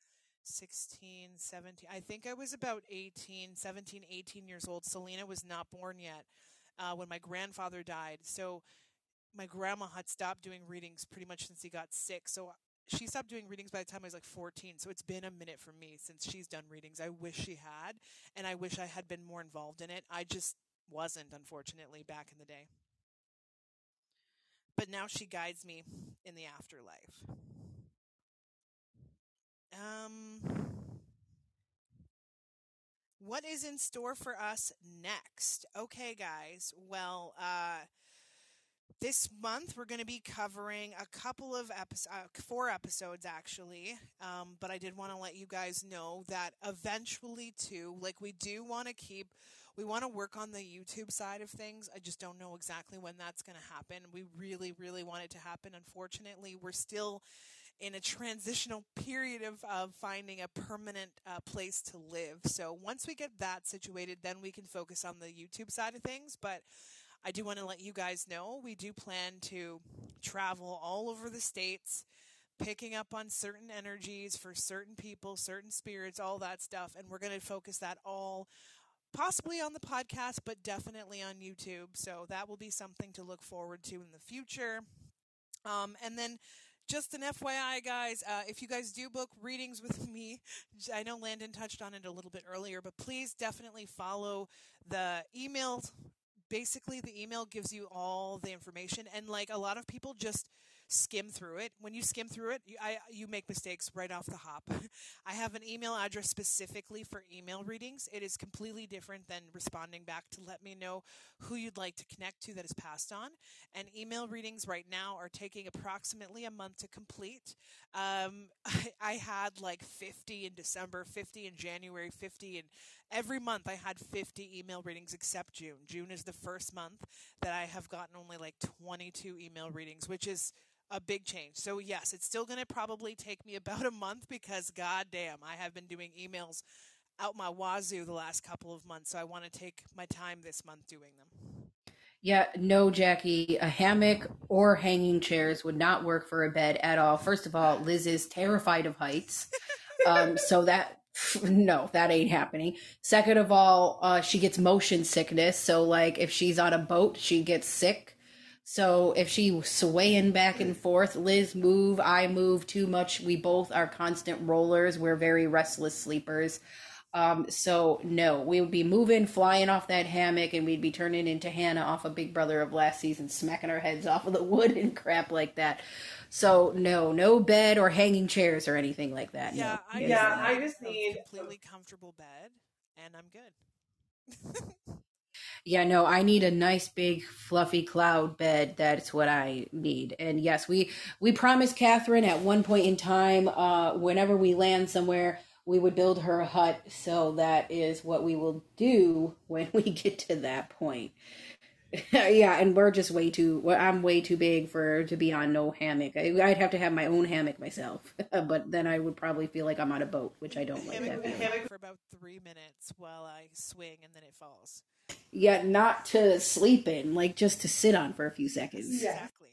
16, 17. I think I was about 18, 17, 18 years old. Selena was not born yet uh, when my grandfather died. So my grandma had stopped doing readings pretty much since he got sick. So she stopped doing readings by the time I was like 14. So it's been a minute for me since she's done readings. I wish she had, and I wish I had been more involved in it. I just wasn't, unfortunately, back in the day. But now she guides me in the afterlife. Um, what is in store for us next? Okay, guys. Well, uh, this month we're going to be covering a couple of episodes, uh, four episodes actually. Um, but I did want to let you guys know that eventually, too, like we do want to keep, we want to work on the YouTube side of things. I just don't know exactly when that's going to happen. We really, really want it to happen. Unfortunately, we're still in a transitional period of, of finding a permanent uh, place to live. So once we get that situated, then we can focus on the YouTube side of things. But I do want to let you guys know we do plan to travel all over the states, picking up on certain energies for certain people, certain spirits, all that stuff. And we're going to focus that all possibly on the podcast, but definitely on YouTube. So that will be something to look forward to in the future. Um, and then just an FYI, guys, uh, if you guys do book readings with <laughs> me, I know Landen touched on it a little bit earlier, but please definitely follow the email. Basically the email gives you all the information and like a lot of people just skim through it. When you skim through it, you, I, you make mistakes right off the hop. <laughs> I have an email address specifically for email readings. It is completely different than responding back to let me know who you'd like to connect to that is passed on. And email readings right now are taking approximately a month to complete. Um, <laughs> I, I had like 50 in December, 50 in January, 50 in every month. I had 50 email readings except June. June is the first month that I have gotten only like 22 email readings, which is a big change. So yes, it's still going to probably take me <laughs> about a month because goddamn, I have been doing emails out my wazoo the last couple of months. So I want to take my time this month doing them. Yeah, no, Jackie. A hammock or hanging chairs would not work for a bed at all. First of all, Liz is terrified of heights. <laughs> Um, so that <laughs> no, that ain't happening. Second of all, uh, she gets motion sickness. So, like, if she's on a boat, she gets sick. So, if she swaying back and forth, Liz move, I move too much. We both are constant rollers. We're very restless sleepers. Um, so no, we would be moving, flying off that hammock, and we'd be turning into Hannah off of Big Brother of last season, smacking our heads off of the wood and crap like that. So no, no bed or hanging chairs or anything like that. Yeah, no. I yeah, I just need a completely comfortable bed, and I'm good. <laughs> yeah, no, I need a nice big fluffy cloud bed. That's what I need. And yes, we we promised Catherine at one point in time, uh, whenever we land somewhere we would build her a hut. So that is what we will do <laughs> when we get to that point. <laughs> yeah, and we're just way too. Well, I'm way too big for to be on no hammock. I, would have to have my own hammock myself, <laughs> but then I would probably feel like I'm on a boat, which I don't like. Hammock, that hammock for about three minutes while I swing, and then it falls. Yeah, not to sleep in, like just to sit on for a few seconds. Exactly.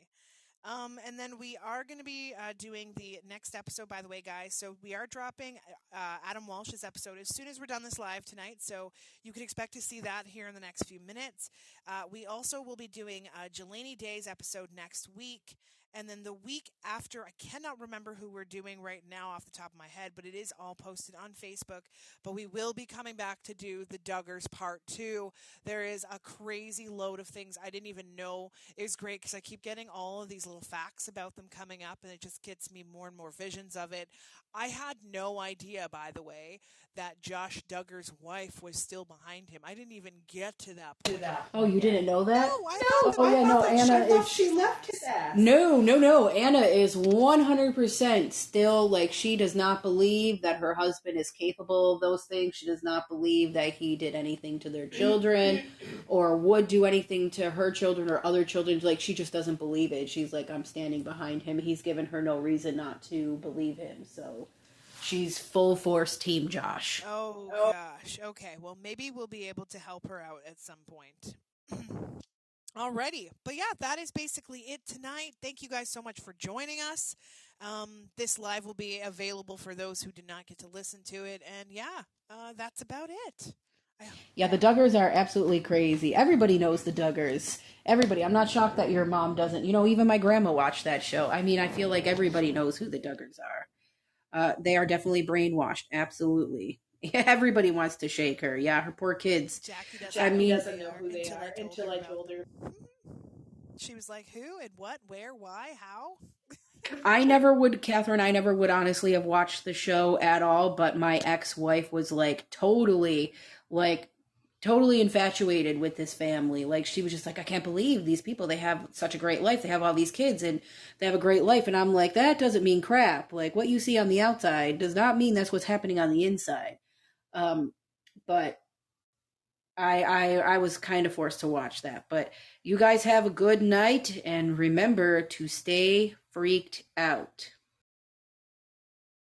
Um, and then we are going to be uh, doing the next episode, by the way, guys. So we are dropping uh, Adam Walsh's episode as soon as we're done this live tonight. So you can expect to see that here in the next few minutes. Uh, we also will be doing uh, Jelani Day's episode next week. And then the week after, I cannot remember who we're doing right now off the top of my head, but it is all posted on Facebook. But we will be coming back to do the Duggars part two. There is a crazy load of things I didn't even know. Was great because I keep getting all of these little facts about them coming up, and it just gets me more and more visions of it. I had no idea, by the way, that Josh Duggar's wife was still behind him. I didn't even get to that point. Oh, you didn't know that? No, I no, oh yeah, no, Anna is. She left his ass. No, no, no. Anna is one hundred percent still like she does not believe that her husband is capable of those things. She does not believe that he did anything to their children or would do anything to her children or other children. Like she just doesn't believe it. She's like, I'm standing behind him. He's given her no reason not to believe him. So She's full force team Josh. Oh, oh gosh. Okay. Well, maybe we'll be able to help her out at some point. <clears throat> Alrighty. But yeah, that is basically it tonight. Thank you guys so much for joining us. Um, this live will be available for those who did not get to listen to it. And yeah, uh, that's about it. Yeah, the Duggars are absolutely crazy. Everybody knows the Duggars. Everybody. I'm not shocked that your mom doesn't. You know, even my grandma watched that show. I mean, I feel like everybody knows who the Duggars are uh, they are definitely brainwashed. Absolutely. <laughs> Everybody wants to shake her. Yeah, her poor kids. Jackie doesn't, I mean, doesn't know who they are until I told her. She was like, "Who and what, where, why, how?" I never would, Catherine. I never would honestly have watched the show at all. But my ex-wife was like totally, like totally infatuated with this family. Like she was just like, I can't believe these people. They have such a great life. They have all these kids and they have a great life. And I'm like, that doesn't mean crap. Like what you see on the outside does not mean that's what's happening on the inside. Um, but I, I I was kind of forced to watch that. But you guys have a good night and remember to stay freaked out.